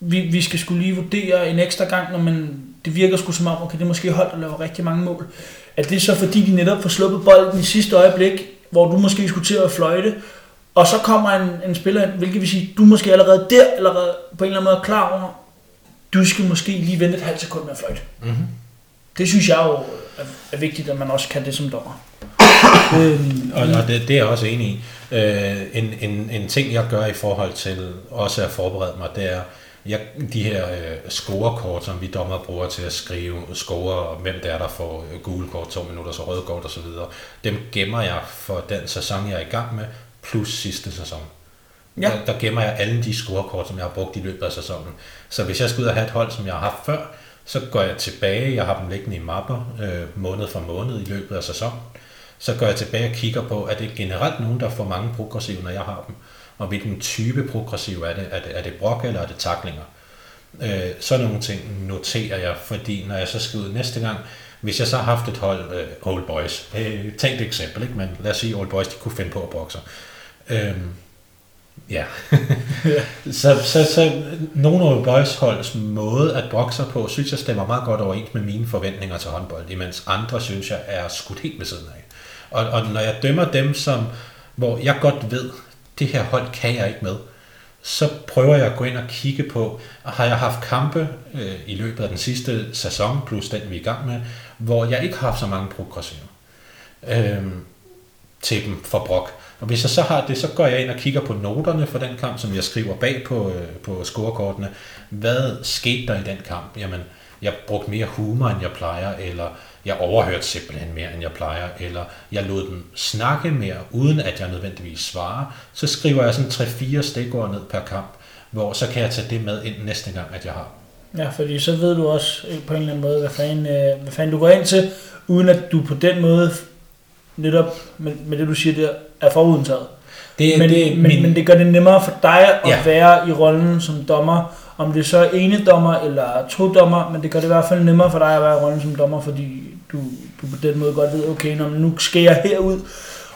vi, vi skal skulle lige vurdere en ekstra gang, når man, det virker sgu som om, okay, det er måske hold, der laver rigtig mange mål. At det er så fordi, de netop får sluppet bolden i sidste øjeblik, hvor du måske skulle til at fløjte, og så kommer en, en spiller ind, hvilket vil sige, du måske allerede der, allerede på en eller anden måde klar over, du skal måske lige vente et halvt sekund med at fløjte. Mm-hmm. Det synes jeg jo er, er vigtigt, at man også kan det som dommer. øhm, og, og det, det er jeg også enig i. Øh, en, en, en ting, jeg gør i forhold til også at forberede mig, det er, jeg, de her øh, scorekort, som vi dommer bruger til at skrive score, og hvem det er, der får gule kort, to minutter, så røde kort osv., dem gemmer jeg for den sæson, jeg er i gang med, plus sidste sæson. Ja. Der, der gemmer jeg alle de scorekort, som jeg har brugt i løbet af sæsonen. Så hvis jeg skal ud og have et hold, som jeg har haft før, så går jeg tilbage, jeg har dem liggende i mapper øh, måned for måned i løbet af sæsonen. Så går jeg tilbage og kigger på, er det generelt nogen, der får mange progressive, når jeg har dem? Og hvilken type progressiv er det? Er det, er det brok eller er det taklinger? Øh, så nogle ting noterer jeg, fordi når jeg så skal ud næste gang, hvis jeg så har haft et hold, øh, Old Boys, øh, tænkt eksempel, ikke? men lad os sige, Old Boys de kunne finde på at bokse. Øh, Ja. *laughs* så, så, så nogle af Boys holds måde at bokse på, synes jeg stemmer meget godt overens med mine forventninger til håndbold, imens andre synes jeg er skudt helt ved siden af. Og, og når jeg dømmer dem, som, hvor jeg godt ved, det her hold kan jeg ikke med, så prøver jeg at gå ind og kigge på, har jeg haft kampe øh, i løbet af den sidste sæson, plus den vi er i gang med, hvor jeg ikke har haft så mange progressive øh, til dem for brok. Og hvis jeg så har det, så går jeg ind og kigger på noterne for den kamp, som jeg skriver bag på, øh, på scorekortene. Hvad skete der i den kamp? Jamen, jeg brugte mere humor, end jeg plejer, eller jeg overhørte simpelthen mere, end jeg plejer, eller jeg lod dem snakke mere, uden at jeg nødvendigvis svarer. Så skriver jeg sådan 3-4 stikord ned per kamp, hvor så kan jeg tage det med ind næste gang, at jeg har. Ja, fordi så ved du også på en eller anden måde, hvad fanden, øh, hvad fanden du går ind til, uden at du på den måde netop med, med det, du siger der, er forudtaget. Det, men, det, men, min... men det gør det nemmere for dig at ja. være i rollen som dommer, om det så er ene dommer eller to dommer, men det gør det i hvert fald nemmere for dig at være i rollen som dommer, fordi du, du på den måde godt ved, okay, når nu skal jeg herud,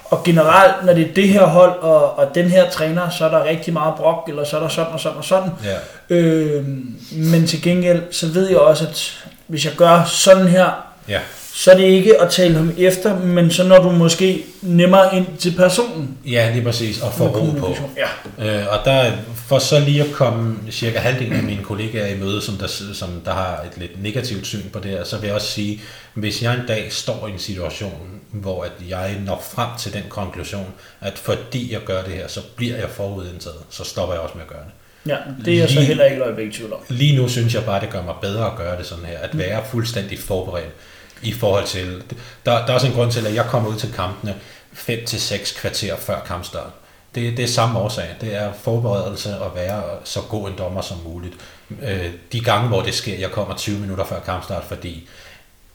og generelt, når det er det her hold og, og den her træner, så er der rigtig meget brok, eller så er der sådan og sådan og sådan. Ja. Øh, men til gengæld, så ved jeg også, at hvis jeg gør sådan her, ja så er det ikke at tale ham efter, men så når du måske nemmere ind til personen. Ja, lige præcis, og få ro på. Ja. Øh, og der, for så lige at komme cirka halvdelen af mine kollegaer i møde, som der, som der har et lidt negativt syn på det her, så vil jeg også sige, hvis jeg en dag står i en situation, hvor at jeg når frem til den konklusion, at fordi jeg gør det her, så bliver jeg forudindtaget, så stopper jeg også med at gøre det. Ja, det er jeg så heller ikke øjeblik tvivl om. Lige nu synes jeg bare, det gør mig bedre at gøre det sådan her, at være fuldstændig forberedt i forhold til... Der, der er også en grund til, at jeg kommer ud til kampene 5 til seks kvarter før kampstart. Det, det er samme årsag. Det er forberedelse at være så god en dommer som muligt. Øh, de gange, hvor det sker, jeg kommer 20 minutter før kampstart, fordi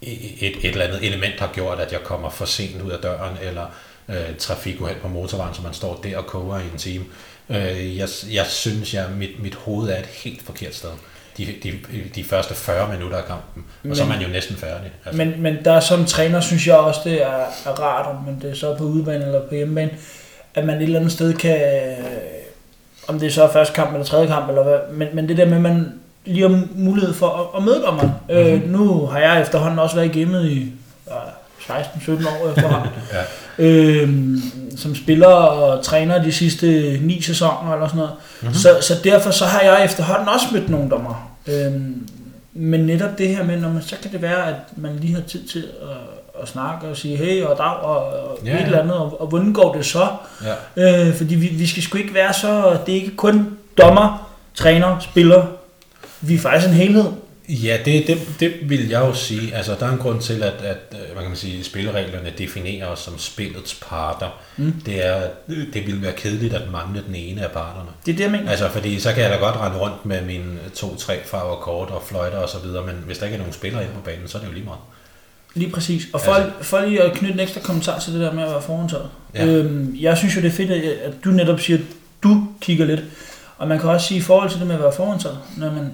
et, et eller andet element har gjort, at jeg kommer for sent ud af døren, eller øh, trafikuheld på motorvejen, så man står der og koger i en time. Øh, jeg, jeg synes, at mit, mit hoved er et helt forkert sted de, de, de første 40 minutter af kampen, og men, så er man jo næsten færdig. Altså. Men, men der som træner, synes jeg også, det er, er rart, om det er så på udebane eller på hjemmebane, at man et eller andet sted kan, om det er så første kamp eller tredje kamp, eller hvad, men, men det der med, at man lige har mulighed for at, at møde dommeren. Mm-hmm. Øh, nu har jeg efterhånden også været i gamet i 16-17 år efterhånden. *laughs* ja. øh, som spiller og træner de sidste ni sæsoner eller sådan noget. Mm-hmm. Så, så derfor så har jeg efterhånden også mødt nogle dommer. Øhm, men netop det her med, når man, så kan det være, at man lige har tid til at, at snakke og sige hey og dag og, og ja, ja. et eller andet, og, og hvordan går det så? Ja. Øh, fordi vi, vi skal sgu ikke være så, det er ikke kun dommer, træner, spiller, vi er faktisk en helhed. Ja, det, det, det vil jeg jo sige. Altså, der er en grund til, at, at øh, hvad kan man sige, spillereglerne definerer os som spillets parter. Mm. Det er, det vil være kedeligt at mangle den ene af parterne. Det er det, jeg mener. Altså, fordi så kan jeg da godt rende rundt med mine to-tre farver kort og fløjter og så videre, men hvis der ikke er nogen spillere inde på banen, så er det jo lige meget. Lige præcis. Og for, altså, for lige at knytte en ekstra kommentar til det der med at være forhåndtaget. Ja. Øhm, jeg synes jo, det er fedt, at at du netop siger, at du kigger lidt. Og man kan også sige i forhold til det med at være forhåndtaget, når man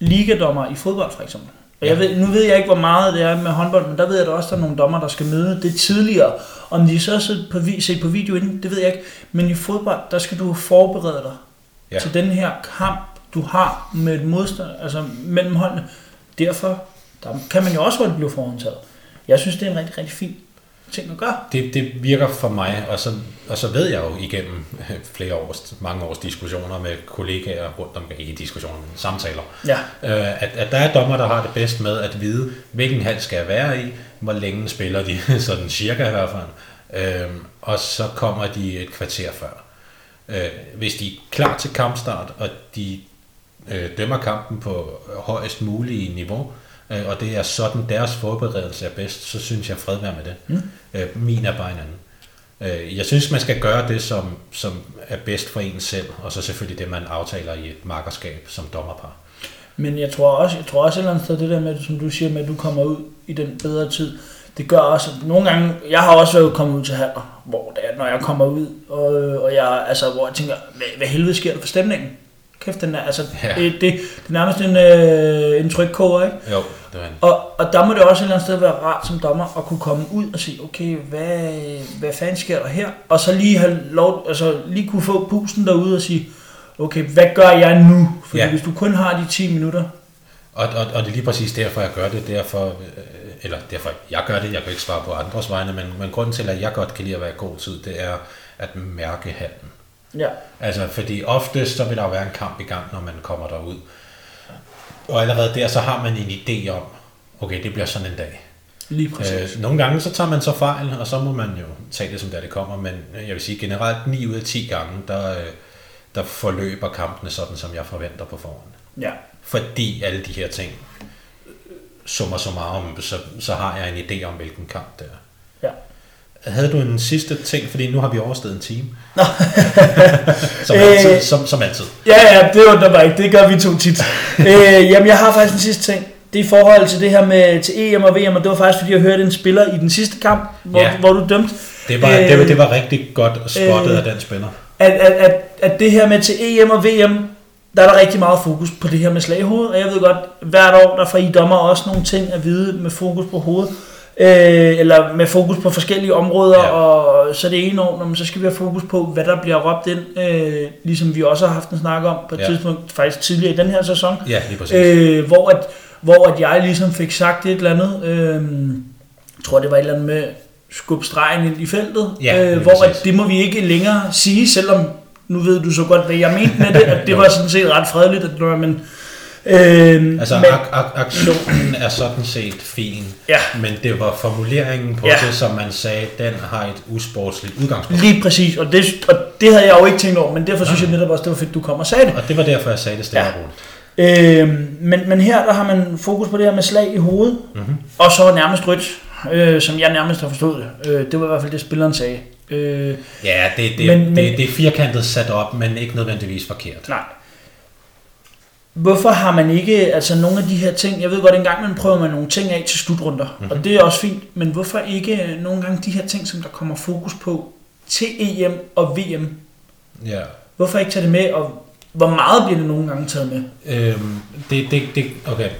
ligadommer i fodbold for eksempel. Og jeg ved, nu ved jeg ikke, hvor meget det er med håndbold, men der ved jeg da også, at der er nogle dommer, der skal møde det tidligere. Om de så set på, set på video inden, det ved jeg ikke. Men i fodbold, der skal du forberede dig ja. til den her kamp, du har med et modstand, altså mellem holdene. Derfor der kan man jo også godt blive forhåndtaget. Jeg synes, det er en rigtig, rigtig fin ting at gøre. Det, det virker for mig, og så, og så ved jeg jo igennem øh, flere års, mange års diskussioner med kollegaer rundt om, ikke diskussioner, men samtaler, Ja, øh, at, at der er dommer, der har det bedst med at vide, hvilken hal skal jeg være i, hvor længe spiller de, *laughs* sådan cirka i hvert fald, øh, og så kommer de et kvarter før. Øh, hvis de er klar til kampstart, og de øh, dømmer kampen på højest mulige niveau, øh, og det er sådan deres forberedelse er bedst, så synes jeg fred være med det. Mm. Øh, min er bare en anden. Øh, jeg synes, man skal gøre det, som, som er bedst for en selv, og så selvfølgelig det, man aftaler i et markerskab som dommerpar. men jeg tror også, jeg tror også et eller andet sted, det der med, som du siger med, at du kommer ud i den bedre tid, det gør også, at nogle gange, jeg har også været kommet ud til haller, hvor det er, når jeg kommer ud, og, og jeg, altså, hvor jeg tænker, hvad, hvad helvede sker der for stemningen? Kæft, den er, altså, Ja. ja. det, det, det, er nærmest en, øh, en trykkoger, ikke? Jo, det var en. Og, og der må det også et eller andet sted være rart som dommer at kunne komme ud og sige, okay, hvad, hvad fanden sker der her? Og så lige have lov, altså lige kunne få pusten derude og sige, okay, hvad gør jeg nu? Fordi Ja. ja. hvis du kun har de 10 minutter, Og, og, og det er lige præcis derfor, jeg gør det. Derfor, øh, eller derfor, jeg gør det. Jeg kan ikke svare på andres vegne, men, men grunden til, at jeg godt kan lide at være i god tid, det er at mærke handen. ja, Altså, fordi oftest så vil der jo være en kamp i gang, når man kommer derud. Og allerede der, så har man en idé om, okay, det bliver sådan en dag. lige præcis. Øh, nogle gange så tager man så fejl, og så må man jo tage det som der det kommer, men jeg vil sige generelt 9 ud af 10 gange, der, øh, der forløber kampene sådan, som jeg forventer på forhånd. Ja. Fordi alle de her ting, summer summarum, så, så har jeg en idé om, hvilken kamp det er. Havde du en sidste ting, fordi nu har vi overstået en time. *laughs* som, Øh. altid, som, som altid. Ja, ja, det undrer mig ikke. Det gør vi to tit. *laughs* øh, jamen, jeg har faktisk en sidste ting. Det er i forhold til det her med til EM og VM, og det var faktisk, fordi jeg hørte en spiller i den sidste kamp, hvor, Ja. hvor du dømte. Det var, øh, det, var, det var rigtig godt spottet øh, af den spiller. at, at, at, at det her med til EM og VM, der er der rigtig meget fokus på det her med slag i hovedet, og jeg ved godt, hvert år der får I dommer også nogle ting at vide med fokus på hovedet, øh, eller med fokus på forskellige områder, Ja. og så det ene år, når man, så skal vi have fokus på, hvad der bliver råbt ind, øh, ligesom vi også har haft en snak om på et Ja. tidspunkt, faktisk tidligere i den her sæson, Ja, lige præcis. øh, hvor, at, hvor at jeg ligesom fik sagt et eller andet, øh, jeg tror det var et eller andet med skub stregen ind i feltet, Ja, øh, hvor præcis. at det må vi ikke længere sige, selvom nu ved du så godt, hvad jeg mente med det, at det *laughs* var sådan set ret fredeligt, at når man... Øh, Altså, men, ak- ak- aktionen er sådan set fin, ja, men det var formuleringen på Ja. det, som man sagde, den har et usportsligt udgangspunkt. lige præcis, og det, og det havde jeg jo ikke tænkt over, men derfor synes jeg netop også, det var fedt, du kom og sagde det. Og det var derfor, jeg sagde det stille Ja. roligt. Øh, men, men her der har man fokus på det her med slag i hovedet, Mm-hmm. og så nærmest rødt, øh, som jeg nærmest har forstået det. Øh, det var i hvert fald det, spilleren sagde. Øh, Ja, det, det, Men- men, men- det, det er firkantet sat op, men ikke nødvendigvis forkert. nej. Hvorfor har man ikke, altså nogle af de her ting, jeg ved godt, engang man prøver man nogle ting af til slutrunder, Mhm. mm-hmm. og det er også fint, men hvorfor ikke øh, nogle gange de her ting, som der kommer fokus på til EM og VM? Ja. Hvorfor ikke tage det med, og hvor meget bliver det nogle gange taget med? Øhm, det, det, det, okay.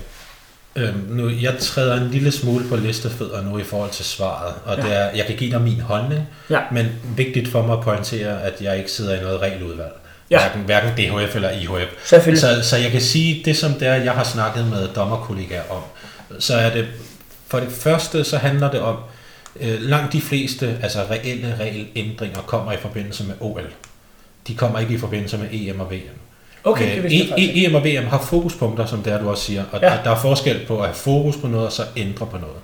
Øhm, nu, jeg træder en lille smule på listefødder nu i forhold til svaret, og Ja. det er, jeg kan give dig min holdning, Ja. men vigtigt for mig at pointere, at jeg ikke sidder i noget regeludvalg. Ja. Hverken, hverken DHF eller IHF. Så, så jeg kan sige, det som det er, jeg har snakket med dommerkollegaer om, så er det, for det første, så handler det om, øh, langt de fleste, altså reelle regelændringer, kommer i forbindelse med OL. De kommer ikke i forbindelse med EM og VM. Okay, det vidste Øh, E-. EM og VM har fokuspunkter, som det er, du også siger, og Ja. ja. der er forskel på at have fokus på noget, og så ændre på noget,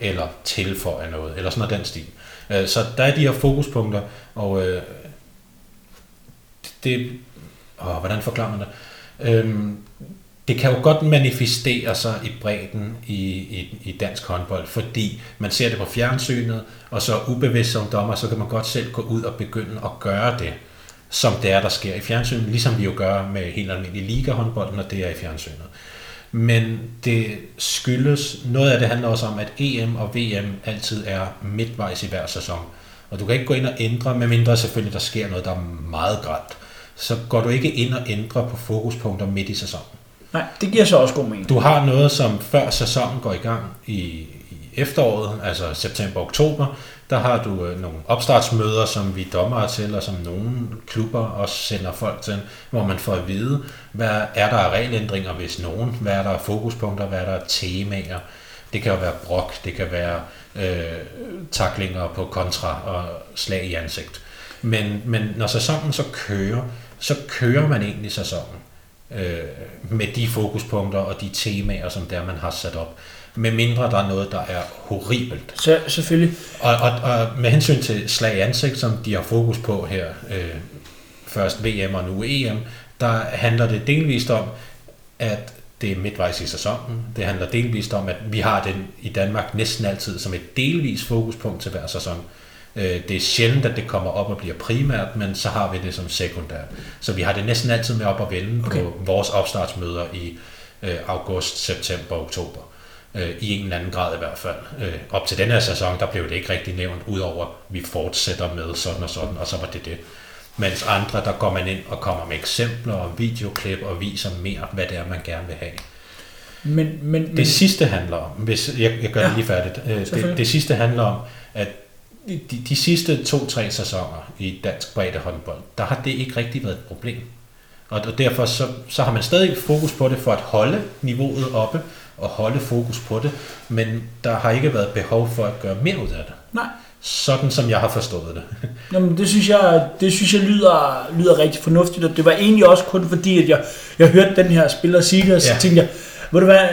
eller tilføje noget, eller sådan noget den stil. Øh, Så der er de her fokuspunkter, og øh, det, åh, hvordan forklarer man det? Øhm, det kan jo godt manifestere sig i bredden i, i, i dansk håndbold, fordi man ser det på fjernsynet, og så ubevidst som dommer, så kan man godt selv gå ud og begynde at gøre det, som det er, der sker i fjernsynet, ligesom vi jo gør med helt almindelig liga-håndbold, når det er i fjernsynet. Men det skyldes, noget af det handler også om, at EM og VM altid er midtvejs i hver sæson. Og du kan ikke gå ind og ændre, medmindre selvfølgelig der sker noget, der er meget grædt. Så går du ikke ind og ændrer på fokuspunkter midt i sæsonen. Nej, det giver så også god mening. Du har noget, som før sæsonen går i gang i, i efteråret, altså september-oktober, der har du øh, nogle opstartsmøder, som vi dommer til, og som nogle klubber også sender folk til, hvor man får at vide, hvad er der af regelændringer, hvis nogen, hvad er der af fokuspunkter, hvad er der af temaer. Det kan jo være brok, det kan være øh, taklinger på kontra og slag i ansigt. Men, men når sæsonen så kører, så kører man egentlig sæsonen øh, med de fokuspunkter og de temaer, som der man har sat op. Med mindre der er noget, der er horribelt. Så, selvfølgelig. Og, og, og med hensyn til slag i ansigt, som de har fokus på her, øh, først VM og nu EM, der handler det delvist om, at det er midtvejs i sæsonen. Det handler delvist om, at vi har den i Danmark næsten altid som et delvis fokuspunkt til hver sæson. Øh, det er sjældent, at det kommer op og bliver primært, men så har vi det som sekundært. Så vi har det næsten altid med op og vende okay. på vores opstartsmøder i øh, august, september, oktober. Øh, I en eller anden grad i hvert fald. Op til den her sæson, der blev det ikke rigtig nævnt, udover at vi fortsætter med sådan og sådan, og så var det det. Mens andre, der går man ind og kommer med eksempler og videoklip og viser mere, hvad det er, man gerne vil have. Men, men, det men... sidste handler om, hvis jeg, jeg gør ja, det lige færdigt, det, det sidste handler om, at de, de sidste to-tre sæsoner i dansk bredde håndbold, der har det ikke rigtig været et problem. Og, og derfor så, så har man stadig fokus på det for at holde niveauet oppe og holde fokus på det, men der har ikke været behov for at gøre mere ud af det. Nej. Sådan som jeg har forstået det. *laughs* Jamen, det synes jeg, det synes jeg lyder, lyder rigtig fornuftigt, og det var egentlig også kun fordi, at jeg, jeg hørte den her spiller sige det, og så ja. tænkte jeg, ved du hvad,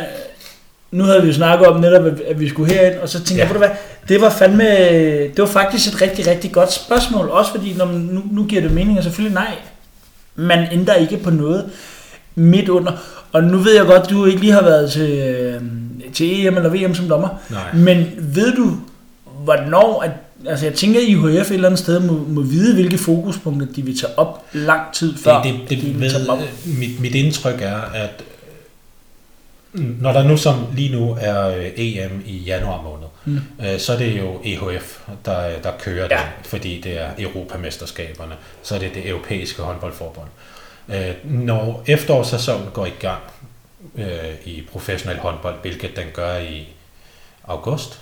nu havde vi jo snakket om netop, at vi skulle herind, og så tænkte ja. jeg, du hvad, det var fandme, det var faktisk et rigtig, rigtig godt spørgsmål, også fordi, når man, nu, nu giver det mening, og selvfølgelig nej, man ændrer ikke på noget midt under, og nu ved jeg godt, du ikke lige har været til, øh, til EM eller VM som dommer, nej. men ved du, hvornår, at, altså jeg tænker, at IHF et eller andet sted må, må vide, hvilke fokuspunkter de vil tage op lang tid før. Det, det, det de ved, op. Mit, mit indtryk er, at når der nu som lige nu er øh, EM i januar måned, mm. øh, så er det jo EHF, der, der kører ja. det, fordi det er Europamesterskaberne, så er det det europæiske håndboldforbund. Øh, når efterårssæsonen går i gang øh, i professionel håndbold, hvilket den gør i august,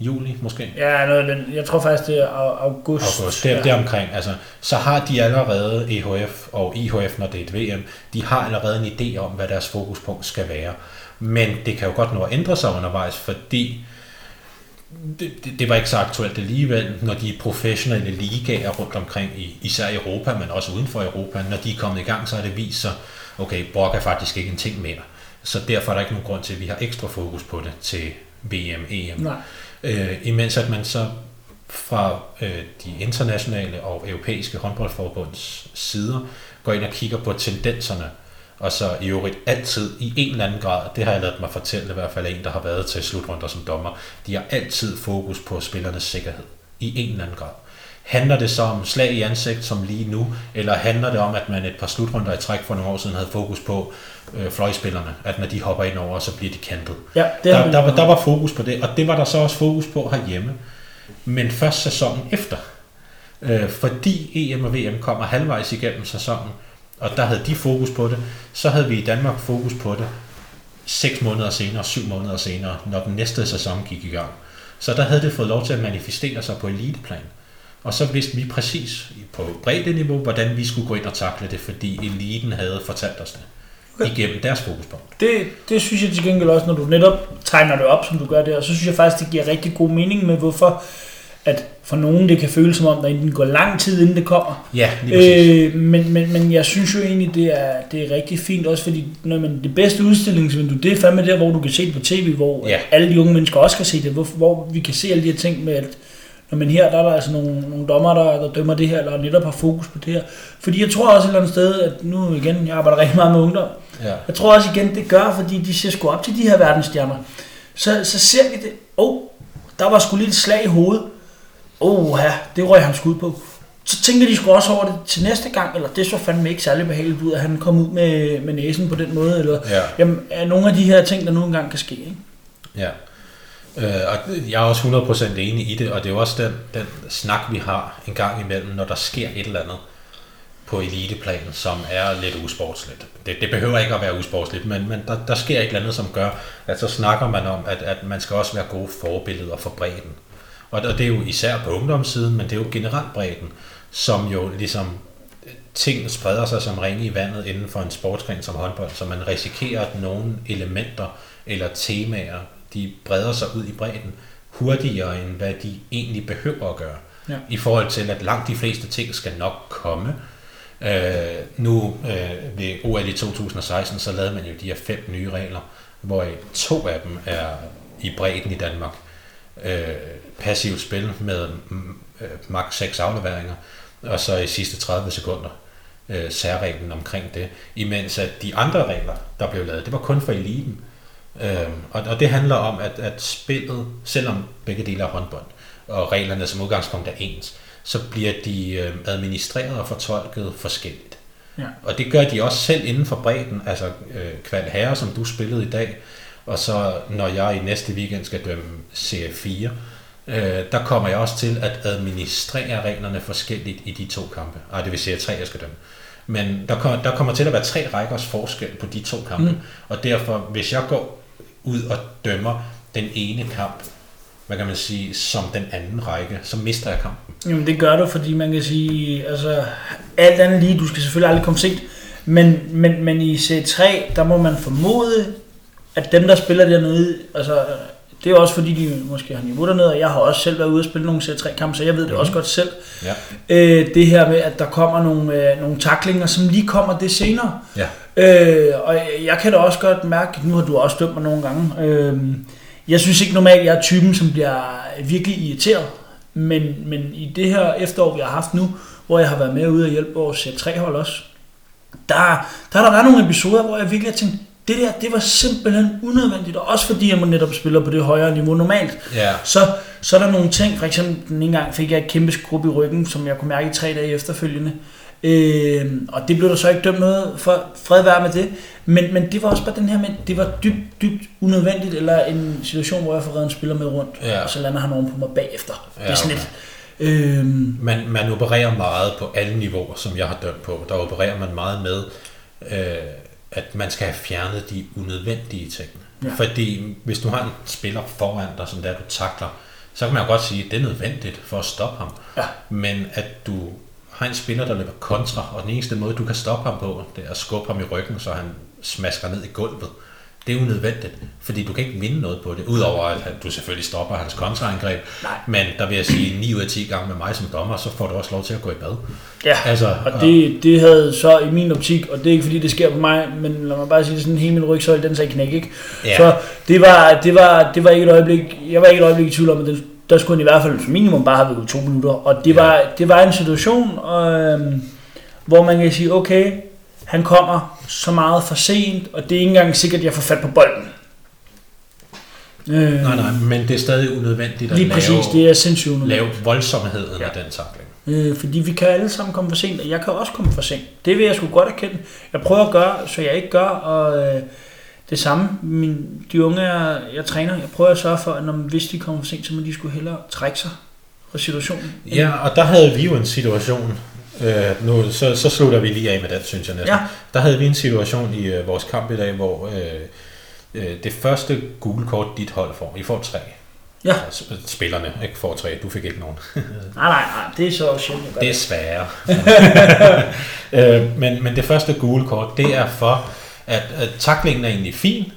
juli måske? Ja, noget, den, jeg tror faktisk, det er august. August, det, ja. det omkring. Altså, så har de allerede EHF og IHF, når det er et VM, de har allerede en idé om, hvad deres fokuspunkt skal være. Men det kan jo godt nå at ændre sig undervejs, fordi det, det, det var ikke så aktuelt alligevel, når de professionelle ligaer rundt omkring, i, især i Europa, men også uden for Europa, når de er kommet i gang, så har det vist sig, okay, Brock er faktisk ikke en ting mere. Så derfor er der ikke nogen grund til, at vi har ekstra fokus på det til VM, EM. Nej. Øh, imens at man så fra øh, de internationale og europæiske håndboldforbunds sider går ind og kigger på tendenserne, og så i øvrigt altid i en eller anden grad, det har jeg lavet mig fortælle i hvert fald en, der har været til slutrunder som dommer, de har altid fokus på spillernes sikkerhed i en eller anden grad. Handler det så om slag i ansigt som lige nu, eller handler det om, at man et par slutrunder i træk for nogle år siden havde fokus på øh, fløjspillerne, at når de hopper ind over, så bliver de kantet. Ja, det der, der, var, der var fokus på det, og det var der så også fokus på herhjemme. Men først sæsonen efter, øh, fordi EM og VM kommer halvvejs igennem sæsonen, og der havde de fokus på det. Så havde vi i Danmark fokus på det 6 måneder senere, 7 måneder senere, når den næste sæson gik i gang. Så der havde det fået lov til at manifestere sig på eliteplan. Og så vidste vi præcis på niveau, hvordan vi skulle gå ind og takle det, fordi eliten havde fortalt os det okay. igennem deres fokuspunkt. Det, det synes jeg til gengæld også, når du netop tegner det op, som du gør der, så synes jeg faktisk, det giver rigtig god mening med, hvorfor at for nogen det kan føles som om, der enten går lang tid, inden det kommer. Ja, lige øh, men, men, men jeg synes jo egentlig, det er, det er rigtig fint, også fordi når man, det bedste udstillingsvindue, det er fandme der, hvor du kan se det på tv, hvor ja. alle de unge mennesker også kan se det, hvor, hvor vi kan se alle de her ting med, at når man her, der er der altså nogle, nogle dommer, der, der dømmer det her, eller netop har fokus på det her. Fordi jeg tror også et eller andet sted, at nu igen, jeg arbejder rigtig meget med ungdom, Ja. Jeg tror også igen, det gør, fordi de ser sgu op til de her verdensstjerner. Så, så ser vi det. Åh, oh, der var sgu lidt slag i hovedet. Oh, ja, det røg han skud på. Så tænker de sgu også over det til næste gang, eller det så fandme ikke særlig behageligt ud, at han kom ud med, med næsen på den måde, eller Ja. jamen, er nogle af de her ting, der nu engang kan ske, ikke? Ja. Øh, og jeg er også 100% enig i det, og det er jo også den, den snak, vi har en gang imellem, når der sker et eller andet på eliteplan, som er lidt usportsligt. Det, det behøver ikke at være usportsligt, men, men der, der sker et eller andet, som gør, at så snakker man om, at, at man skal også være gode forbilleder for bredden. Og det er jo især på ungdomssiden, men det er jo generelt bredden, som jo ligesom ting spreder sig som ringe i vandet inden for en sportsgren som håndbold, så man risikerer, at nogle elementer eller temaer, de breder sig ud i bredden hurtigere, end hvad de egentlig behøver at gøre. Ja. I forhold til, at langt de fleste ting skal nok komme. Øh, nu øh, ved OL i 2016, så lavede man jo de her fem nye regler, hvor to af dem er i bredden i Danmark. Øh, passivt spil med mm, øh, maks 6 afleveringer, og så i sidste 30 sekunder øh, særreglen omkring det. Imens at de andre regler, der blev lavet, det var kun for eliten. Øh, og, og det handler om, at, at spillet, selvom begge dele er håndbold, og reglerne som udgangspunkt er ens, så bliver de øh, administreret og fortolket forskelligt. Ja. Og det gør de også selv inden for bredden, altså øh, kval herre, som du spillede i dag, og så når jeg i næste weekend skal dømme Serie 4, øh, der kommer jeg også til at administrere reglerne forskelligt i de to kampe. Ej, det vil sige, at tre jeg skal dømme. Men der kommer, der kommer til at være tre rækkers forskel på de to kampe, mm. og derfor, hvis jeg går ud og dømmer den ene kamp, hvad kan man sige, som den anden række, så mister jeg kampen. Jamen det gør du, fordi man kan sige, altså alt andet lige, du skal selvfølgelig aldrig komme sent, men, men, men i C3, der må man formode, at dem der spiller dernede, altså det er også fordi, de måske har niveau dernede, og jeg har også selv været ude og spille nogle C3-kampe, så jeg ved det Mhm. også godt selv. Ja. Øh, det her med, at der kommer nogle, øh, nogle taklinger, som lige kommer det senere. Ja. Øh, og jeg kan da også godt mærke, nu har du også dømt mig nogle gange, øh, jeg synes ikke normalt, at jeg er typen, som bliver virkelig irriteret. Men, men i det her efterår, vi har haft nu, hvor jeg har været med ude og hjælpe vores C3-hold også, der, der har der været nogle episoder, hvor jeg virkelig har tænkt, det der, det var simpelthen unødvendigt, og også fordi jeg netop spiller på det højere niveau normalt. Ja. Så, så er der nogle ting, for eksempel den ene gang fik jeg et kæmpe skrub i ryggen, som jeg kunne mærke i tre dage efterfølgende. Øh, og det blev der så ikke dømt noget for fred være med det. Men, men det var også bare den her med, det var dybt, dybt unødvendigt, eller en situation, hvor jeg får reddet en spiller med rundt, Ja. og så lander han oven på mig bagefter. det Ja, er sådan okay. lidt, øh, Man, man opererer meget på alle niveauer, som jeg har dømt på. Der opererer man meget med, øh, at man skal have fjernet de unødvendige ting. Ja. Fordi hvis du har en spiller foran dig, som der du takler, så kan man jo godt sige, at det er nødvendigt for at stoppe ham. Ja. Men at du har en spiller, der løber kontra, og den eneste måde, du kan stoppe ham på, det er at skubbe ham i ryggen, så han smasker ned i gulvet. Det er unødvendigt, fordi du kan ikke vinde noget på det, udover at du selvfølgelig stopper hans kontraangreb. Nej. Men der vil jeg sige, 9 ud af 10 gange med mig som dommer, så får du også lov til at gå i bad. ja. Altså, Og det, det havde så i min optik, og det er ikke fordi det sker på mig, men lad mig bare sige, sådan hele min rygsøjle, den sagde knæk, ikke? Ja. Så det var, det, var, det var ikke et øjeblik, jeg var ikke et øjeblik i tvivl om, at den, der skulle han i hvert fald minimum bare have været to minutter. Og det, Ja. var, det var en situation, øh, hvor man kan sige, okay, han kommer så meget for sent, og det er ikke engang sikkert, at jeg får fat på bolden. Øh, nej, nej, men det er stadig unødvendigt at Lige lave, præcis, det er sindssygt unødvendigt. lave voldsomheden Ja. af den takling. Øh, fordi vi kan alle sammen komme for sent, og jeg kan også komme for sent. Det vil jeg sgu godt erkende. Jeg prøver at gøre, så jeg ikke gør, og øh, det samme, min, de unge, jeg, jeg træner, jeg prøver at sørge for, at når, hvis de kommer for sent, så må de skulle hellere trække sig fra situationen. Ja, og der havde vi jo en situation, øh, nu, så, så slutter vi lige af med det, synes jeg næsten. Ja. Der havde vi en situation i øh, vores kamp i dag, hvor øh, øh, det første gule kort, dit hold får, I får tre. Ja. Altså, spillerne ikke får tre, du fik ikke nogen. *laughs* Nej, nej, nej, det er så sjældent, Det er sværere. *laughs* øh, men, men det første gule kort, det er for, at, at taklingen er egentlig fin,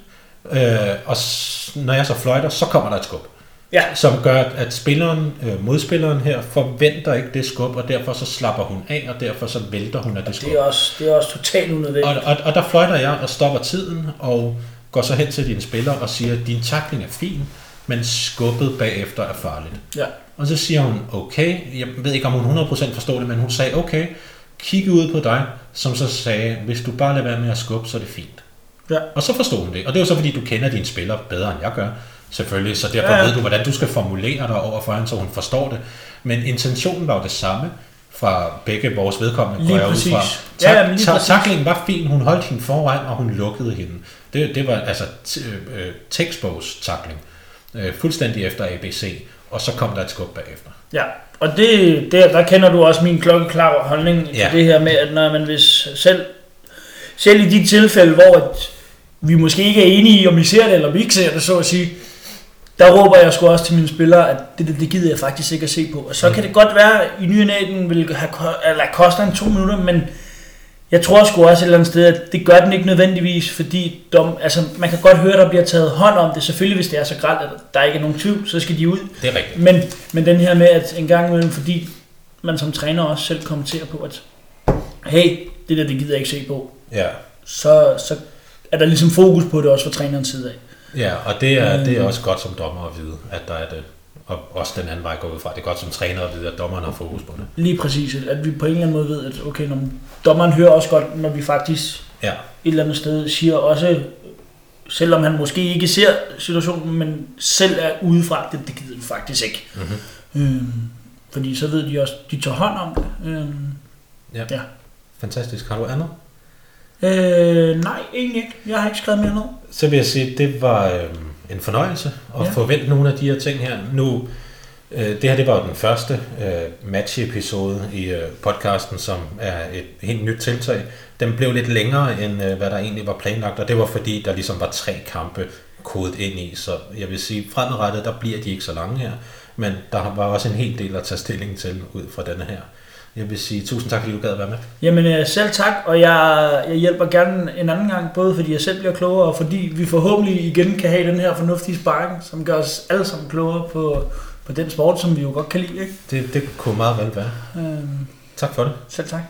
øh, og s- når jeg så fløjter, så kommer der et skub. Ja. Som gør, at spilleren, øh, modspilleren her forventer ikke det skub, og derfor så slapper hun af, og derfor så vælter hun af det skub. Det er også, det er også totalt unødvendigt. Og, og, og der fløjter jeg og stopper tiden, og går så hen til dine spillere og siger, at din takling er fin, men skubbet bagefter er farligt. Ja. Og så siger hun, okay, jeg ved ikke om hun 100% forstår det, men hun sagde, okay, kigge ud på dig, som så sagde, hvis du bare lader være med at skubbe, så er det fint. Ja. Og så forstod hun det. Og det er jo så, fordi du kender dine spillere bedre, end jeg gør, selvfølgelig. Så derfor Ja, ved du, hvordan du skal formulere dig over for hende, så hun forstår det. Men intentionen var jo det samme fra begge vores vedkommende, Lige går jeg ud præcis. fra. Ja, Tak, ja, lige præcis. taklingen var fin, hun holdt hende foran, og hun lukkede hende. Det, det var altså t- øh, textbogs takling. Øh, fuldstændig efter ABC, og så kom der et skub bagefter. Ja, og det, det, der kender du også min klokkeklare holdning til Ja. det her med, at når man hvis selv, selv i de tilfælde, hvor at vi måske ikke er enige i, om vi ser det, eller vi ikke ser det, så at sige, der råber jeg sgu også til mine spillere, at det, det, det gider jeg faktisk ikke at se på. Og så Mm. kan det godt være, at i ny den vil have, eller koster en to minutter, men jeg tror sgu også et eller andet sted, at det gør den ikke nødvendigvis, fordi dom, altså, man kan godt høre, at der bliver taget hånd om det. Selvfølgelig, hvis det er så grædt, at der ikke er nogen tvivl, så skal de ud. Det er rigtigt. Men, men den her med, at en gang imellem, fordi man som træner også selv kommenterer på, at hey, det der, det gider jeg ikke se på, Ja. så, så er der ligesom fokus på det også fra trænerens side af. Ja, og det er, det er Mm. også godt som dommer at vide, at der er det. Og også den anden vej går ud fra. Det er godt som træner at vide, at dommeren har fokus på det. Lige præcis, at vi på en eller anden måde ved, at okay, når dommeren hører også godt, når vi faktisk Ja. et eller andet sted siger også, selvom han måske ikke ser situationen, men selv er udefra, det, det gider vi faktisk ikke. Mm-hmm. Øhm, fordi så ved de også, de tager hånd om det. Øhm, Ja. ja. Fantastisk. Har du andet? Øh, nej, egentlig ikke. Jeg har ikke skrevet mere ned. Så vil jeg sige, at det var øh, en fornøjelse at Ja. forvente nogle af de her ting her. Nu, øh, det her det var den første øh, match-episode i øh, podcasten, som er et helt nyt tiltag. Den blev lidt længere, end øh, hvad der egentlig var planlagt, og det var fordi, der ligesom var tre kampe kodet ind i. Så jeg vil sige, fremadrettet, der bliver de ikke så lange her. Men der var også en hel del at tage stilling til ud fra denne her. Jeg vil sige tusind tak, fordi du gad at være med. Jamen øh, selv tak, og jeg, jeg hjælper gerne en anden gang, både fordi jeg selv bliver klogere, og fordi vi forhåbentlig igen kan have den her fornuftige sparring, som gør os alle sammen klogere på, på den sport, som vi jo godt kan lide. Ikke? Det, det kunne meget vel være. Øh, Tak for det. selv tak.